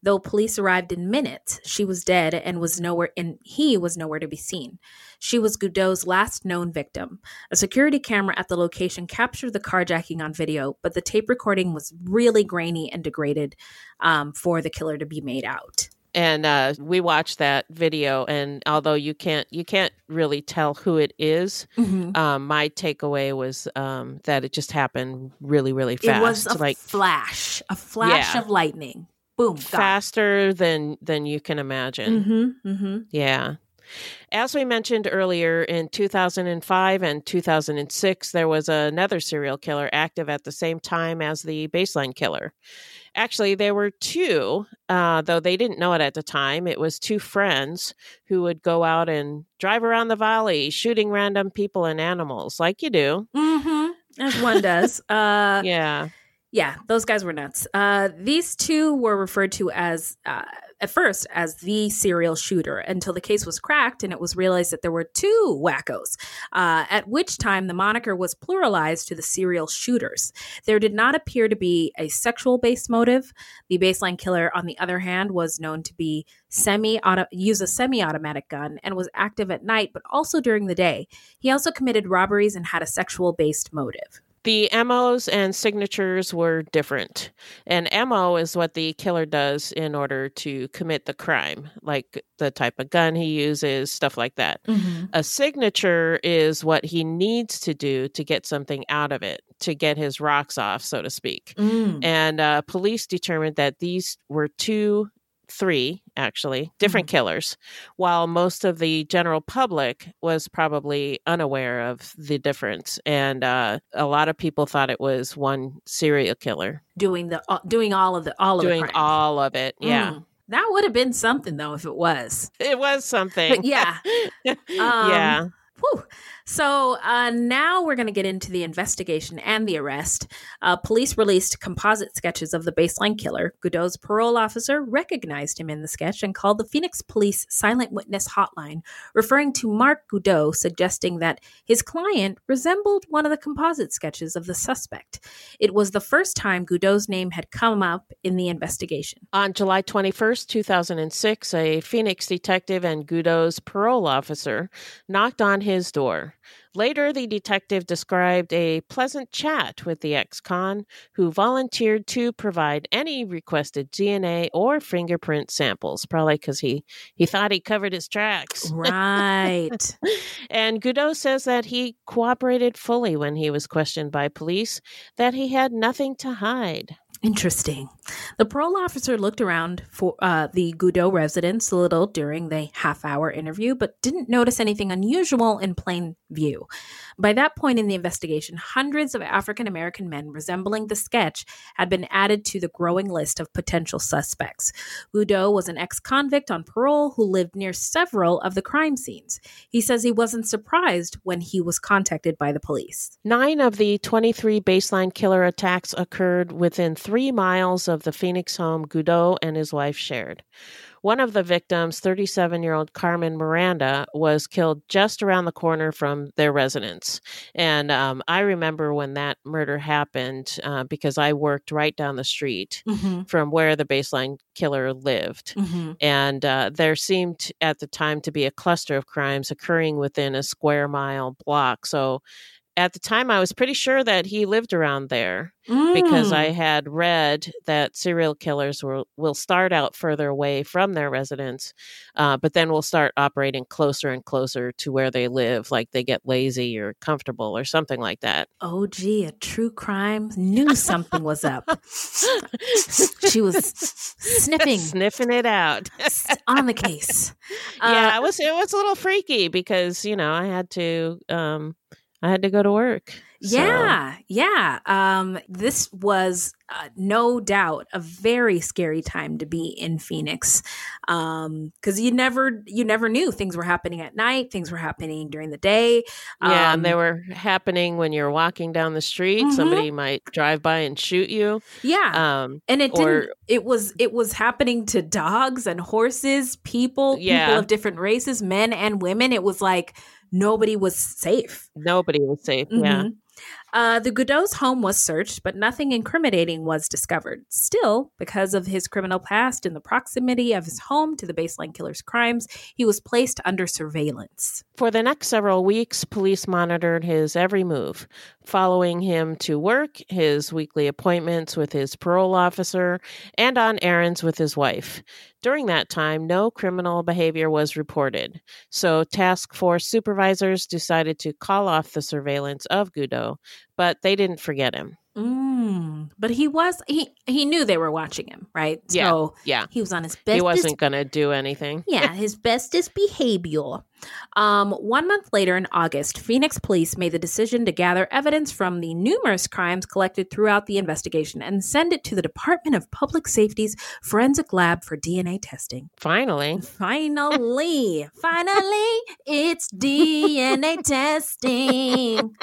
Though police arrived in minutes, she was dead and was nowhere and he was nowhere to be seen. She was Goudeau's last known victim. A security camera at the location captured the carjacking on video, but the tape recording was really grainy and degraded um, for the killer to be made out and uh, we watched that video and although you can't you can't really tell who it is, Mm-hmm. um, my takeaway was um, that it just happened really really fast It was a like flash, a flash Yeah. of lightning. Boom, gone. faster than than you can imagine Mm-hmm, mm-hmm. yeah as we mentioned earlier in 2005 and 2006 there was another serial killer active at the same time as the baseline killer actually there were two uh, though they didn't know it at the time it was two friends who would go out and drive around the valley shooting random people and animals like you do Mm-hmm. As one does. Uh, yeah Yeah, those guys were nuts. Uh, these two were referred to as, uh, at first, as the serial shooter until the case was cracked and it was realized that there were two wackos, uh, at which time the moniker was pluralized to the serial shooters. There did not appear to be a sexual based motive. The baseline killer, on the other hand, was known to be semi use a semi-automatic gun and was active at night but also during the day. He also committed robberies and had a sexual based motive. The MOs and signatures were different. An MO is what the killer does in order to commit the crime, like the type of gun he uses, stuff like that. A signature is what he needs to do to get something out of it, to get his rocks off, so to speak. Mm. And uh, police determined that these were two, three actually, different killers, while most of the general public was probably unaware of the difference. And uh, a lot of people thought it was one serial killer doing the uh, doing all of the all doing of the all of it. Yeah. Mm. That would have been something though if it was. It was something. But yeah. yeah. Whew. So uh, now we're going to get into the investigation and the arrest. Uh, police released composite sketches of the baseline killer. Goudeau's parole officer recognized him in the sketch and called the Phoenix Police Silent Witness Hotline, referring to Mark Goudeau, suggesting that his client resembled one of the composite sketches of the suspect. It was the first time Goudeau's name had come up in the investigation. On July 21st, 2006, a Phoenix detective and Goudeau's parole officer knocked on his door. Later, the detective described a pleasant chat with the ex con, who volunteered to provide any requested DNA or fingerprint samples, probably because he, he thought he covered his tracks. Right. And Goudeau says that he cooperated fully when he was questioned by police, that he had nothing to hide. Interesting. The parole officer looked around for uh, the Goudeau residence a little during the half hour interview, but didn't notice anything unusual in plain view. By that point in the investigation, hundreds of African American men resembling the sketch had been added to the growing list of potential suspects. Goudeau was an ex convict on parole who lived near several of the crime scenes. He says he wasn't surprised when he was contacted by the police. Nine of the 23 baseline killer attacks occurred within three miles of the Phoenix home Goudeau and his wife shared. One of the victims, 37 year old Carmen Miranda, was killed just around the corner from their residence. And um, I remember when that murder happened uh, because I worked right down the street Mm-hmm. from where the baseline killer lived. Mm-hmm. And uh, there seemed at the time to be a cluster of crimes occurring within a square mile block. So at the time, I was pretty sure that he lived around there because Mm. I had read that serial killers will, will start out further away from their residence, uh, but then will start operating closer and closer to where they live, like they get lazy or comfortable or something like that. Oh, gee, a true crime knew something was up. she was sniffing Sniffing it out. on the case. yeah, Uh, it was it was a little freaky because you know I had to um I had to go to work. So- Yeah, yeah. Um, this was uh, no doubt a very scary time to be in Phoenix, because you never you never knew things were happening at night, things were happening during the day. yeah, Um, and they were happening when you're walking down the street. Mhm. Somebody might drive by and shoot you. yeah, Um, and it didn't. it was it was happening to dogs and horses, people, Yeah. people of different races, men and women. It was like nobody was safe. nobody was safe. Yeah. Uh, the Goudeau's home was searched, but nothing incriminating was discovered. Still, because of his criminal past and the proximity of his home to the baseline killer's crimes, he was placed under surveillance. For the next several weeks, police monitored his every move, following him to work, his weekly appointments with his parole officer, and on errands with his wife. During that time, no criminal behavior was reported, so task force supervisors decided to call off the surveillance of Goudeau, but they didn't forget him. Mm, but he was he he knew they were watching him, right? Yeah, So yeah. he was on his best. He wasn't to do anything. yeah, his bestest behavior. Um, one month later in August, Phoenix police made the decision to gather evidence from the numerous crimes collected throughout the investigation and send it to the Department of Public Safety's forensic lab for DNA testing. Finally. Finally, finally, it's DNA testing.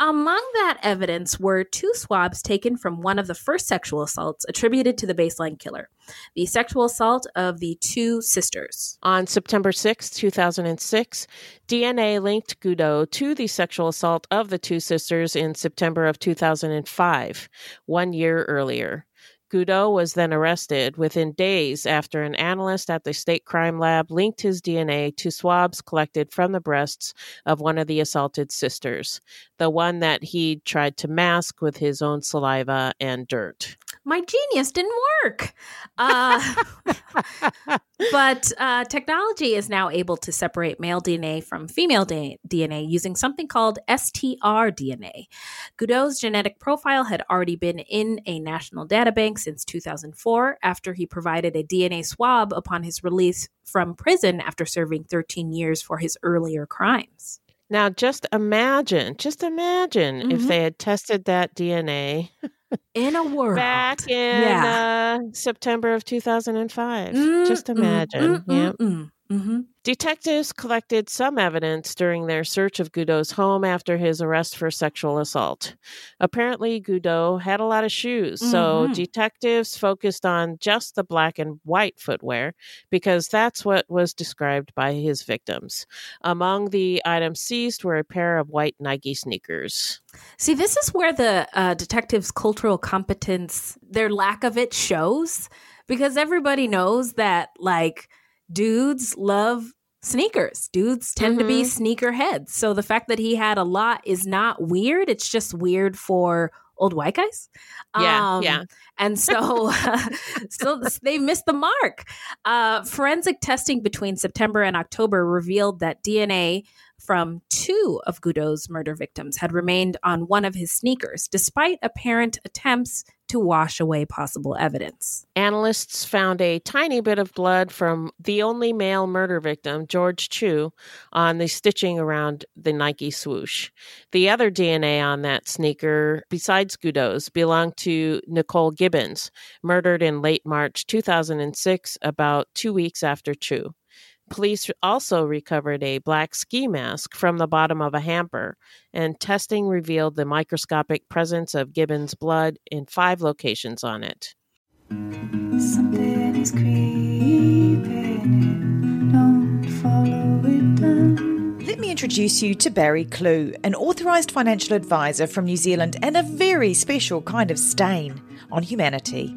Among that evidence were two swabs taken from one of the first sexual assaults attributed to the baseline killer, the sexual assault of the two sisters. On September 6, 2006, DNA linked Goudeau to the sexual assault of the two sisters in September of 2005, one year earlier. Goudeau was then arrested within days after an analyst at the state crime lab linked his DNA to swabs collected from the breasts of one of the assaulted sisters, the one that he tried to mask with his own saliva and dirt. My genius didn't work. Uh, but uh, technology is now able to separate male DNA from female da- DNA using something called STR DNA. Goudeau's genetic profile had already been in a national databank since 2004 after he provided a DNA swab upon his release from prison after serving 13 years for his earlier crimes. Now, just imagine, just imagine if Mhm. they had tested that DNA In a world. back in Yeah. uh, September of 2005. Mm, Just mm, imagine. mm, yeah. mm, mm, mhm. Detectives collected some evidence during their search of Goudeau's home after his arrest for sexual assault. Apparently, Goudeau had a lot of shoes, so Mhm. detectives focused on just the black and white footwear because that's what was described by his victims. Among the items seized were a pair of white Nike sneakers. See, this is where the uh, detective's cultural competence, their lack of it, shows because everybody knows that, like, dudes love sneakers. Dudes tend to be sneaker heads. So the fact that he had a lot is not weird. It's just weird for old white guys. Yeah, Um, yeah. And so, so they missed the mark. Uh, forensic testing between September and October revealed that DNA from two of Goudeau's murder victims had remained on one of his sneakers, despite apparent attempts to wash away possible evidence. Analysts found a tiny bit of blood from the only male murder victim, George Chu, on the stitching around the Nike swoosh. The other DNA on that sneaker, besides Goudeau's, belonged to Nicole Gibbons, murdered in late March 2006, about two weeks after Chu. Police also recovered a black ski mask from the bottom of a hamper, and testing revealed the microscopic presence of Gibbons' blood in five locations on it. Something is creeping, don't follow it down. Let me introduce you to Barry Kloogh, an authorised financial advisor from New Zealand and a very special kind of stain on humanity.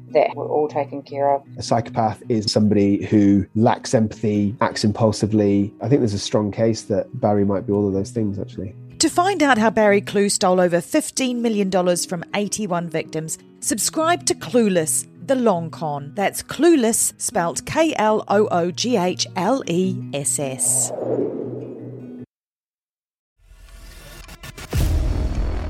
that we're all taken care of. A psychopath is somebody who lacks empathy, acts impulsively. I think there's a strong case that Barry might be all of those things, actually. To find out how Barry Kloogh stole over $15 million from 81 victims, subscribe to Clueless, the long con. That's Clueless, spelt K L O O G H L E S S.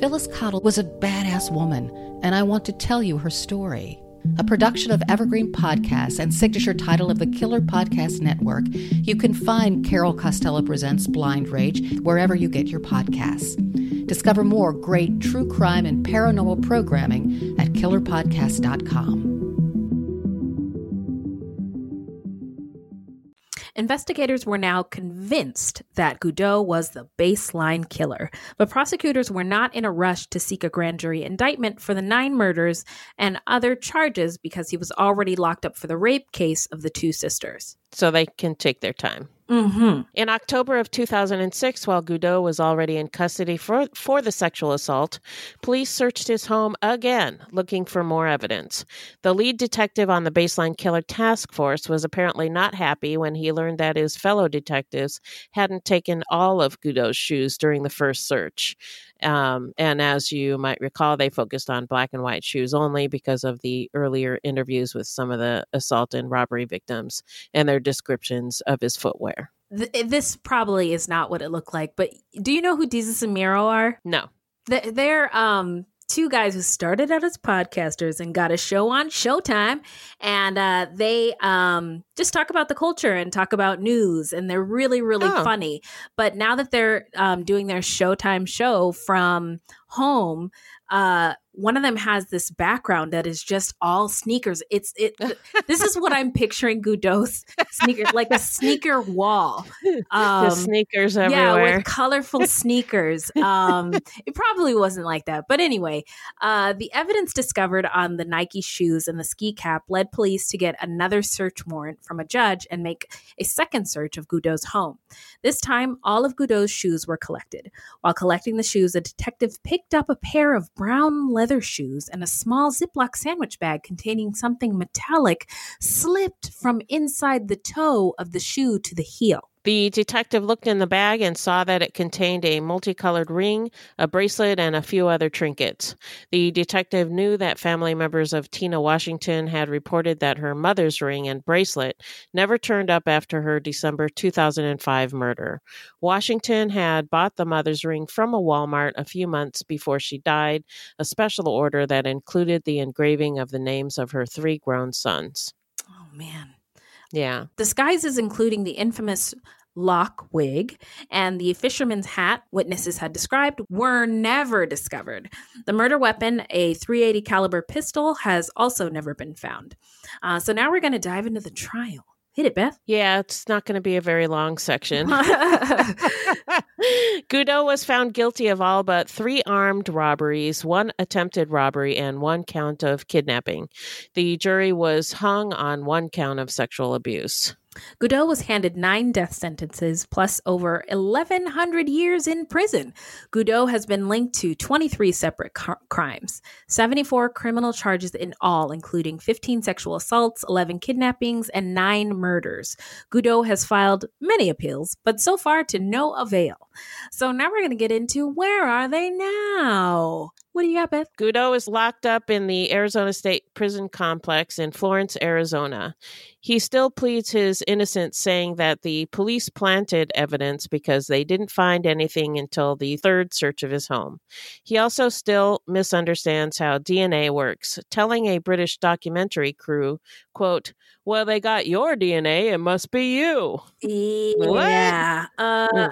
Phyllis Cottle was a badass woman, and I want to tell you her story. A production of Evergreen Podcasts and signature title of the Killer Podcast Network, you can find Carol Costello Presents Blind Rage wherever you get your podcasts. Discover more great true crime and paranormal programming at killerpodcast.com. Investigators were now convinced that Goudeau was the baseline killer, but prosecutors were not in a rush to seek a grand jury indictment for the nine murders and other charges because he was already locked up for the rape case of the two sisters. So they can take their time. Mm-hmm. In October of 2006, while Goudeau was already in custody for, for the sexual assault, police searched his home again, looking for more evidence. The lead detective on the Baseline Killer Task Force was apparently not happy when he learned that his fellow detectives hadn't taken all of Goudeau's shoes during the first search. Um, and as you might recall, they focused on black and white shoes only because of the earlier interviews with some of the assault and robbery victims and their descriptions of his footwear. Th- this probably is not what it looked like, but do you know who Desus and Mero are? No. They're um two guys who started out as podcasters and got a show on Showtime, and uh, they um just talk about the culture and talk about news, and they're really really Oh. funny. But now that they're um, doing their Showtime show from home, uh, one of them has this background that is just all sneakers. It's it. this is what I'm picturing Goudeau's sneaker, like a sneaker wall. Um, sneakers yeah, with colorful sneakers. Um, it probably wasn't like that, but anyway, uh, the evidence discovered on the Nike shoes and the ski cap led police to get another search warrant from a judge and make a second search of Goudeau's home. This time, all of Goudeau's shoes were collected. While collecting the shoes, a detective picked up a pair of brown leather shoes and a small Ziploc sandwich bag containing something metallic slipped from inside the toe of the shoe to the heel. The detective looked in the bag and saw that it contained a multicolored ring, a bracelet, and a few other trinkets. The detective knew that family members of Tina Washington had reported that her mother's ring and bracelet never turned up after her December 2005 murder. Washington had bought the mother's ring from a Walmart a few months before she died, a special order that included the engraving of the names of her three grown sons. Oh, man. Yeah. Disguises including the infamous lock wig and the fisherman's hat witnesses had described were never discovered. The murder weapon, a 380 caliber pistol, has also never been found. Uh, so now we're going to dive into the trial. Hit it, Beth. Yeah, it's not going to be a very long section. Goudeau was found guilty of all but three armed robberies, one attempted robbery, and one count of kidnapping. The jury was hung on one count of sexual abuse. Goudeau was handed nine death sentences plus over 1,100 years in prison. Goudeau has been linked to 23 separate car- crimes, 74 criminal charges in all, including 15 sexual assaults, 11 kidnappings, and nine murders. Goudeau has filed many appeals, but so far to no avail. So now we're going to get into where are they now? What do you got, Beth? Goudeau is locked up in the Arizona State Prison Complex in Florence, Arizona. He still pleads his innocence, saying that the police planted evidence because they didn't find anything until the third search of his home. He also still misunderstands how DNA works, telling a British documentary crew, quote, well, they got your DNA. It must be you. Yeah. Uh,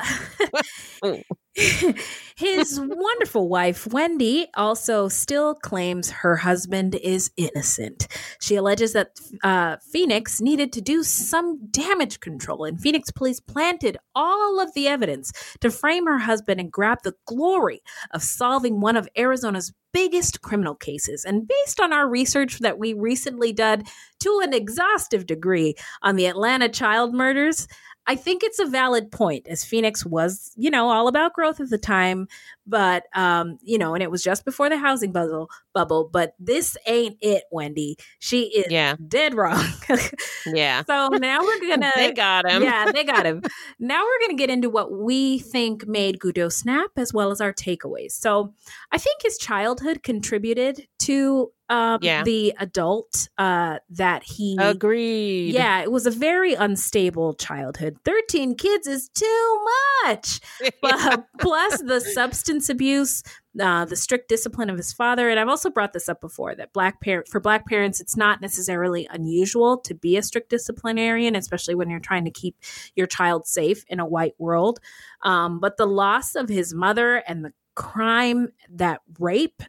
his wonderful wife, Wendy, also still claims her husband is innocent. She alleges that uh, Phoenix needed to do some damage control, and Phoenix police planted all of the evidence to frame her husband and grab the glory of solving one of Arizona's biggest criminal cases. And based on our research that we recently did to an exhaustive degree on the Atlanta child murders, I think it's a valid point, as Phoenix was, you know, all about growth at the time, but um, you know, and it was just before the housing bubble bubble. But this ain't it, Wendy. She is yeah. dead wrong. yeah. So now we're gonna they got him. Yeah, they got him. now we're gonna get into what we think made Goudeau snap, as well as our takeaways. So I think his childhood contributed to um, Yeah. the adult uh, that he Agreed. Yeah, it was a very unstable childhood. Thirteen kids is too much. But plus the substance abuse, uh, the strict discipline of his father, and I've also brought this up before that black parent for black parents, it's not necessarily unusual to be a strict disciplinarian, especially when you're trying to keep your child safe in a white world. Um, but the loss of his mother and the crime that rape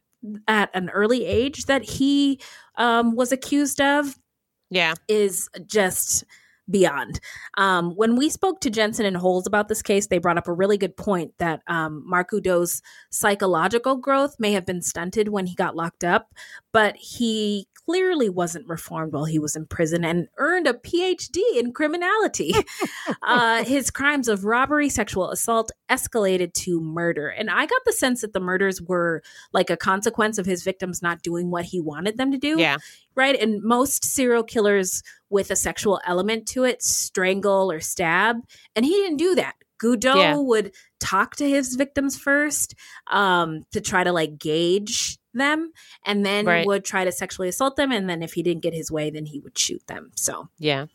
at an early age that he um, was accused of yeah. is just beyond. Um, when we spoke to jensen and holes about this case they brought up a really good point that um, mark Goudeau's psychological growth may have been stunted when he got locked up but he clearly wasn't reformed while he was in prison and earned a phd in criminality uh, his crimes of robbery sexual assault escalated to murder and i got the sense that the murders were like a consequence of his victims not doing what he wanted them to do Yeah. right and most serial killers with a sexual element to it strangle or stab and he didn't do that Goudeau Yeah. would talk to his victims first um, to try to like gauge them and then Right. would try to sexually assault them and then if he didn't get his way then he would shoot them so Yeah.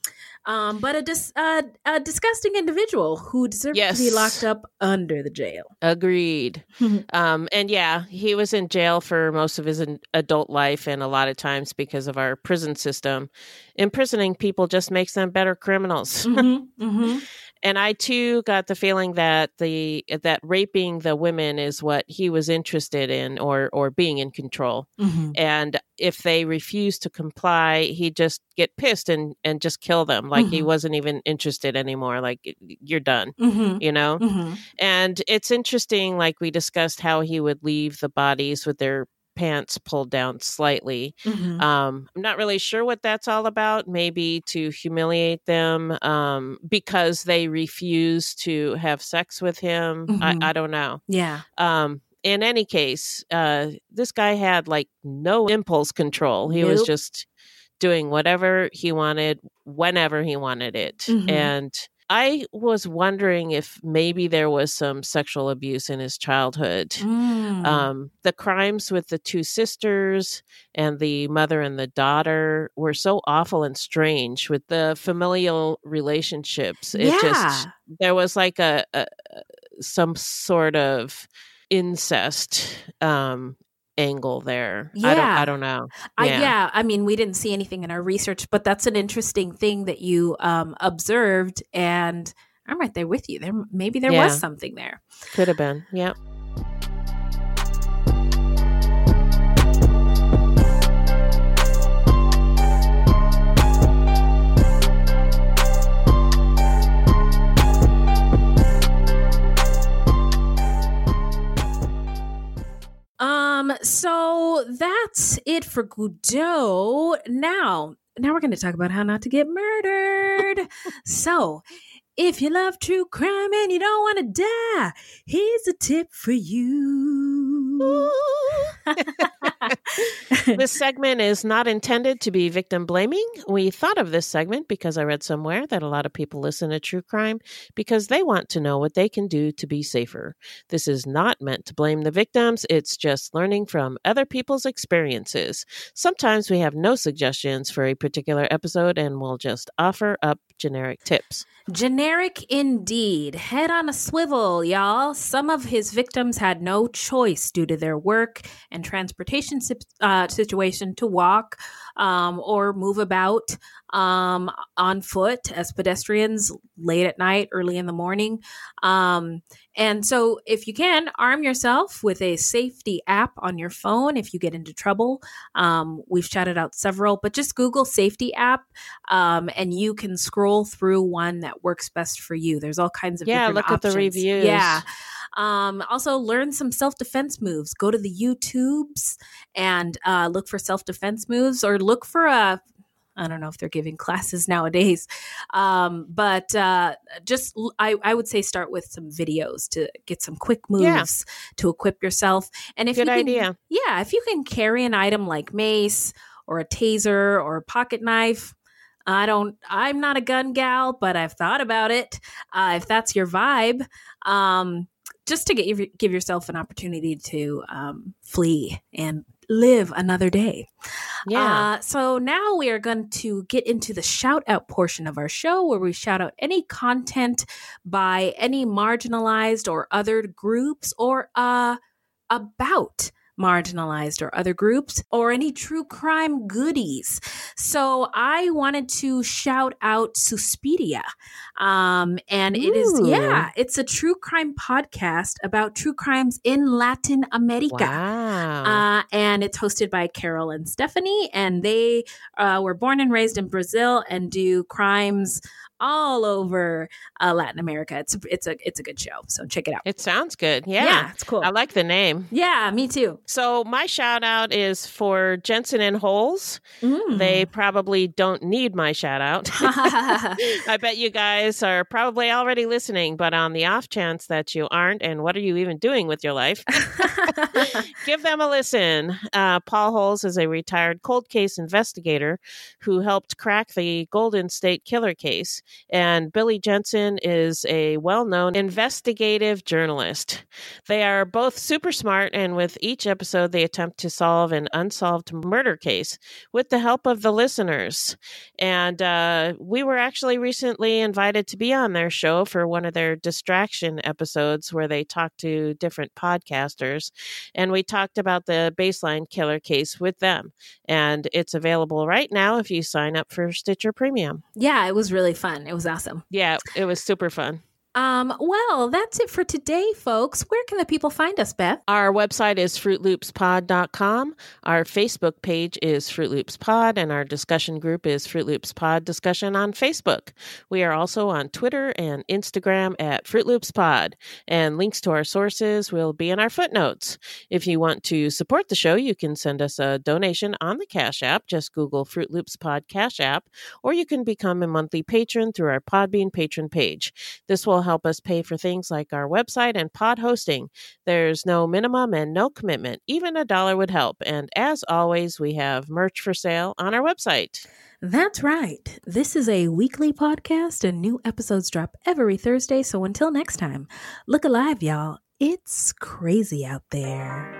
um, but a, dis- uh, a disgusting individual who deserved to be locked up under the jail Agreed. um, and yeah, he was in jail for most of his adult life, and a lot of times because of our prison system, imprisoning people just makes them better criminals. mm-hmm. and I too got the feeling that the that raping the women is what he was interested in, or or being in control. Mhm. And if they refused to comply, he'd just get pissed and and just kill them. Like he Mhm. wasn't even interested anymore. Like you're done. Mhm. You know. Mhm. And it's interesting, like we discussed, how he would leave the bodies with their pants pulled down slightly. Mhm. Um, I'm not really sure what that's all about. Maybe to humiliate them um, because they refuse to have sex with him. Mhm. I, I don't know. yeah Um, in any case, uh, this guy had like no impulse control. He was just doing whatever he wanted, whenever he wanted it. Mhm. And I was wondering if maybe there was some sexual abuse in his childhood. Mm. Um, the crimes with the two sisters and the mother and the daughter were so awful and strange with the familial relationships. It Yeah. just there was like a, a some sort of incest um angle there. I don't Yeah. I don't know. I, yeah, I mean, we didn't see anything in our research, but that's an interesting thing that you um, observed, and I'm right there with you. There, maybe there Yeah. was something there. Could have been. Yep. So that's it for Goudeau. Now, now we're going to talk about how not to get murdered. so, if you love true crime and you don't want to die, here's a tip for you. this segment is not intended to be victim blaming. We thought of this segment because I read somewhere that a lot of people listen to true crime because they want to know what they can do to be safer. This is not meant to blame the victims, it's just learning from other people's experiences. Sometimes we have no suggestions for a particular episode and we'll just offer up generic tips. Generic indeed. Head on a swivel, y'all. Some of his victims had no choice due to their work and transportation uh, situation to walk um, or move about um, on foot as pedestrians late at night, early in the morning. Um, and so, if you can, arm yourself with a safety app on your phone if you get into trouble. Um, we've shouted out several, but just Google safety app um, and you can scroll through one that works best for you. There's all kinds of Yeah, look at the reviews. Yeah. Um, also, learn some self defense moves. Go to the YouTubes and uh, look for self defense moves or look for a I don't know if they're giving classes nowadays, um, but uh, just I would say start with some videos to get some quick moves Yeah. to equip yourself. And if Good you can, idea. yeah, if you can carry an item like mace or a taser or a pocket knife. I don't. I'm not a gun gal, but I've thought about it. Uh, if that's your vibe, um, just to get, give yourself an opportunity to um, flee and live another day. Yeah. Uh, so now we are going to get into the shout out portion of our show where we shout out any content by any marginalized or other groups or uh, about marginalized or other groups or any true crime goodies. So I wanted to shout out Suspiria. Um, and it is, Ooh. yeah, it's a true crime podcast about true crimes in Latin America. Wow. Uh, and it's hosted by Carol and Stephanie, and they uh, were born and raised in Brazil and do crimes all over uh, Latin America. It's it's a it's a good show, so check it out. It sounds good. Yeah. Yeah, it's cool. I like the name. Yeah, me too. So my shout out is for Jensen and Holes. Mm. They probably don't need my shout out. I bet you guys are probably already listening, but on the off chance that you aren't, and what are you even doing with your life? Give them a listen. Uh, Paul Holes is a retired cold case investigator who helped crack the Golden State Killer case, and Billy Jensen is a well known investigative journalist. They are both super smart, and with each episode, they attempt to solve an unsolved murder case with the help of the listeners. And uh, we were actually recently invited to be on their show for one of their distraction episodes where they talk to different podcasters. And we talked about the baseline killer case with them. And it's available right now if you sign up for Stitcher Premium. Yeah, it was really fun. It was awesome. Yeah, it was super fun. Um, well, that's it for today, folks. Where can the people find us, Beth? Our website is fruitloopspod.com. Our Facebook page is Fruit Loops Pod, and our discussion group is Fruit Loops Pod Discussion on Facebook. We are also on Twitter and Instagram at Fruit Loops Pod, and links to our sources will be in our footnotes. If you want to support the show, you can send us a donation on the Cash App. Just Google Fruit Loops Pod Cash App, or you can become a monthly patron through our Podbean patron page. This will help us pay for things like our website and pod hosting. There's no minimum and no commitment. Even a dollar would help. And as always, we have merch for sale on our website. That's right. This is a weekly podcast and new episodes drop every Thursday. So until next time, look alive, y'all. It's crazy out there.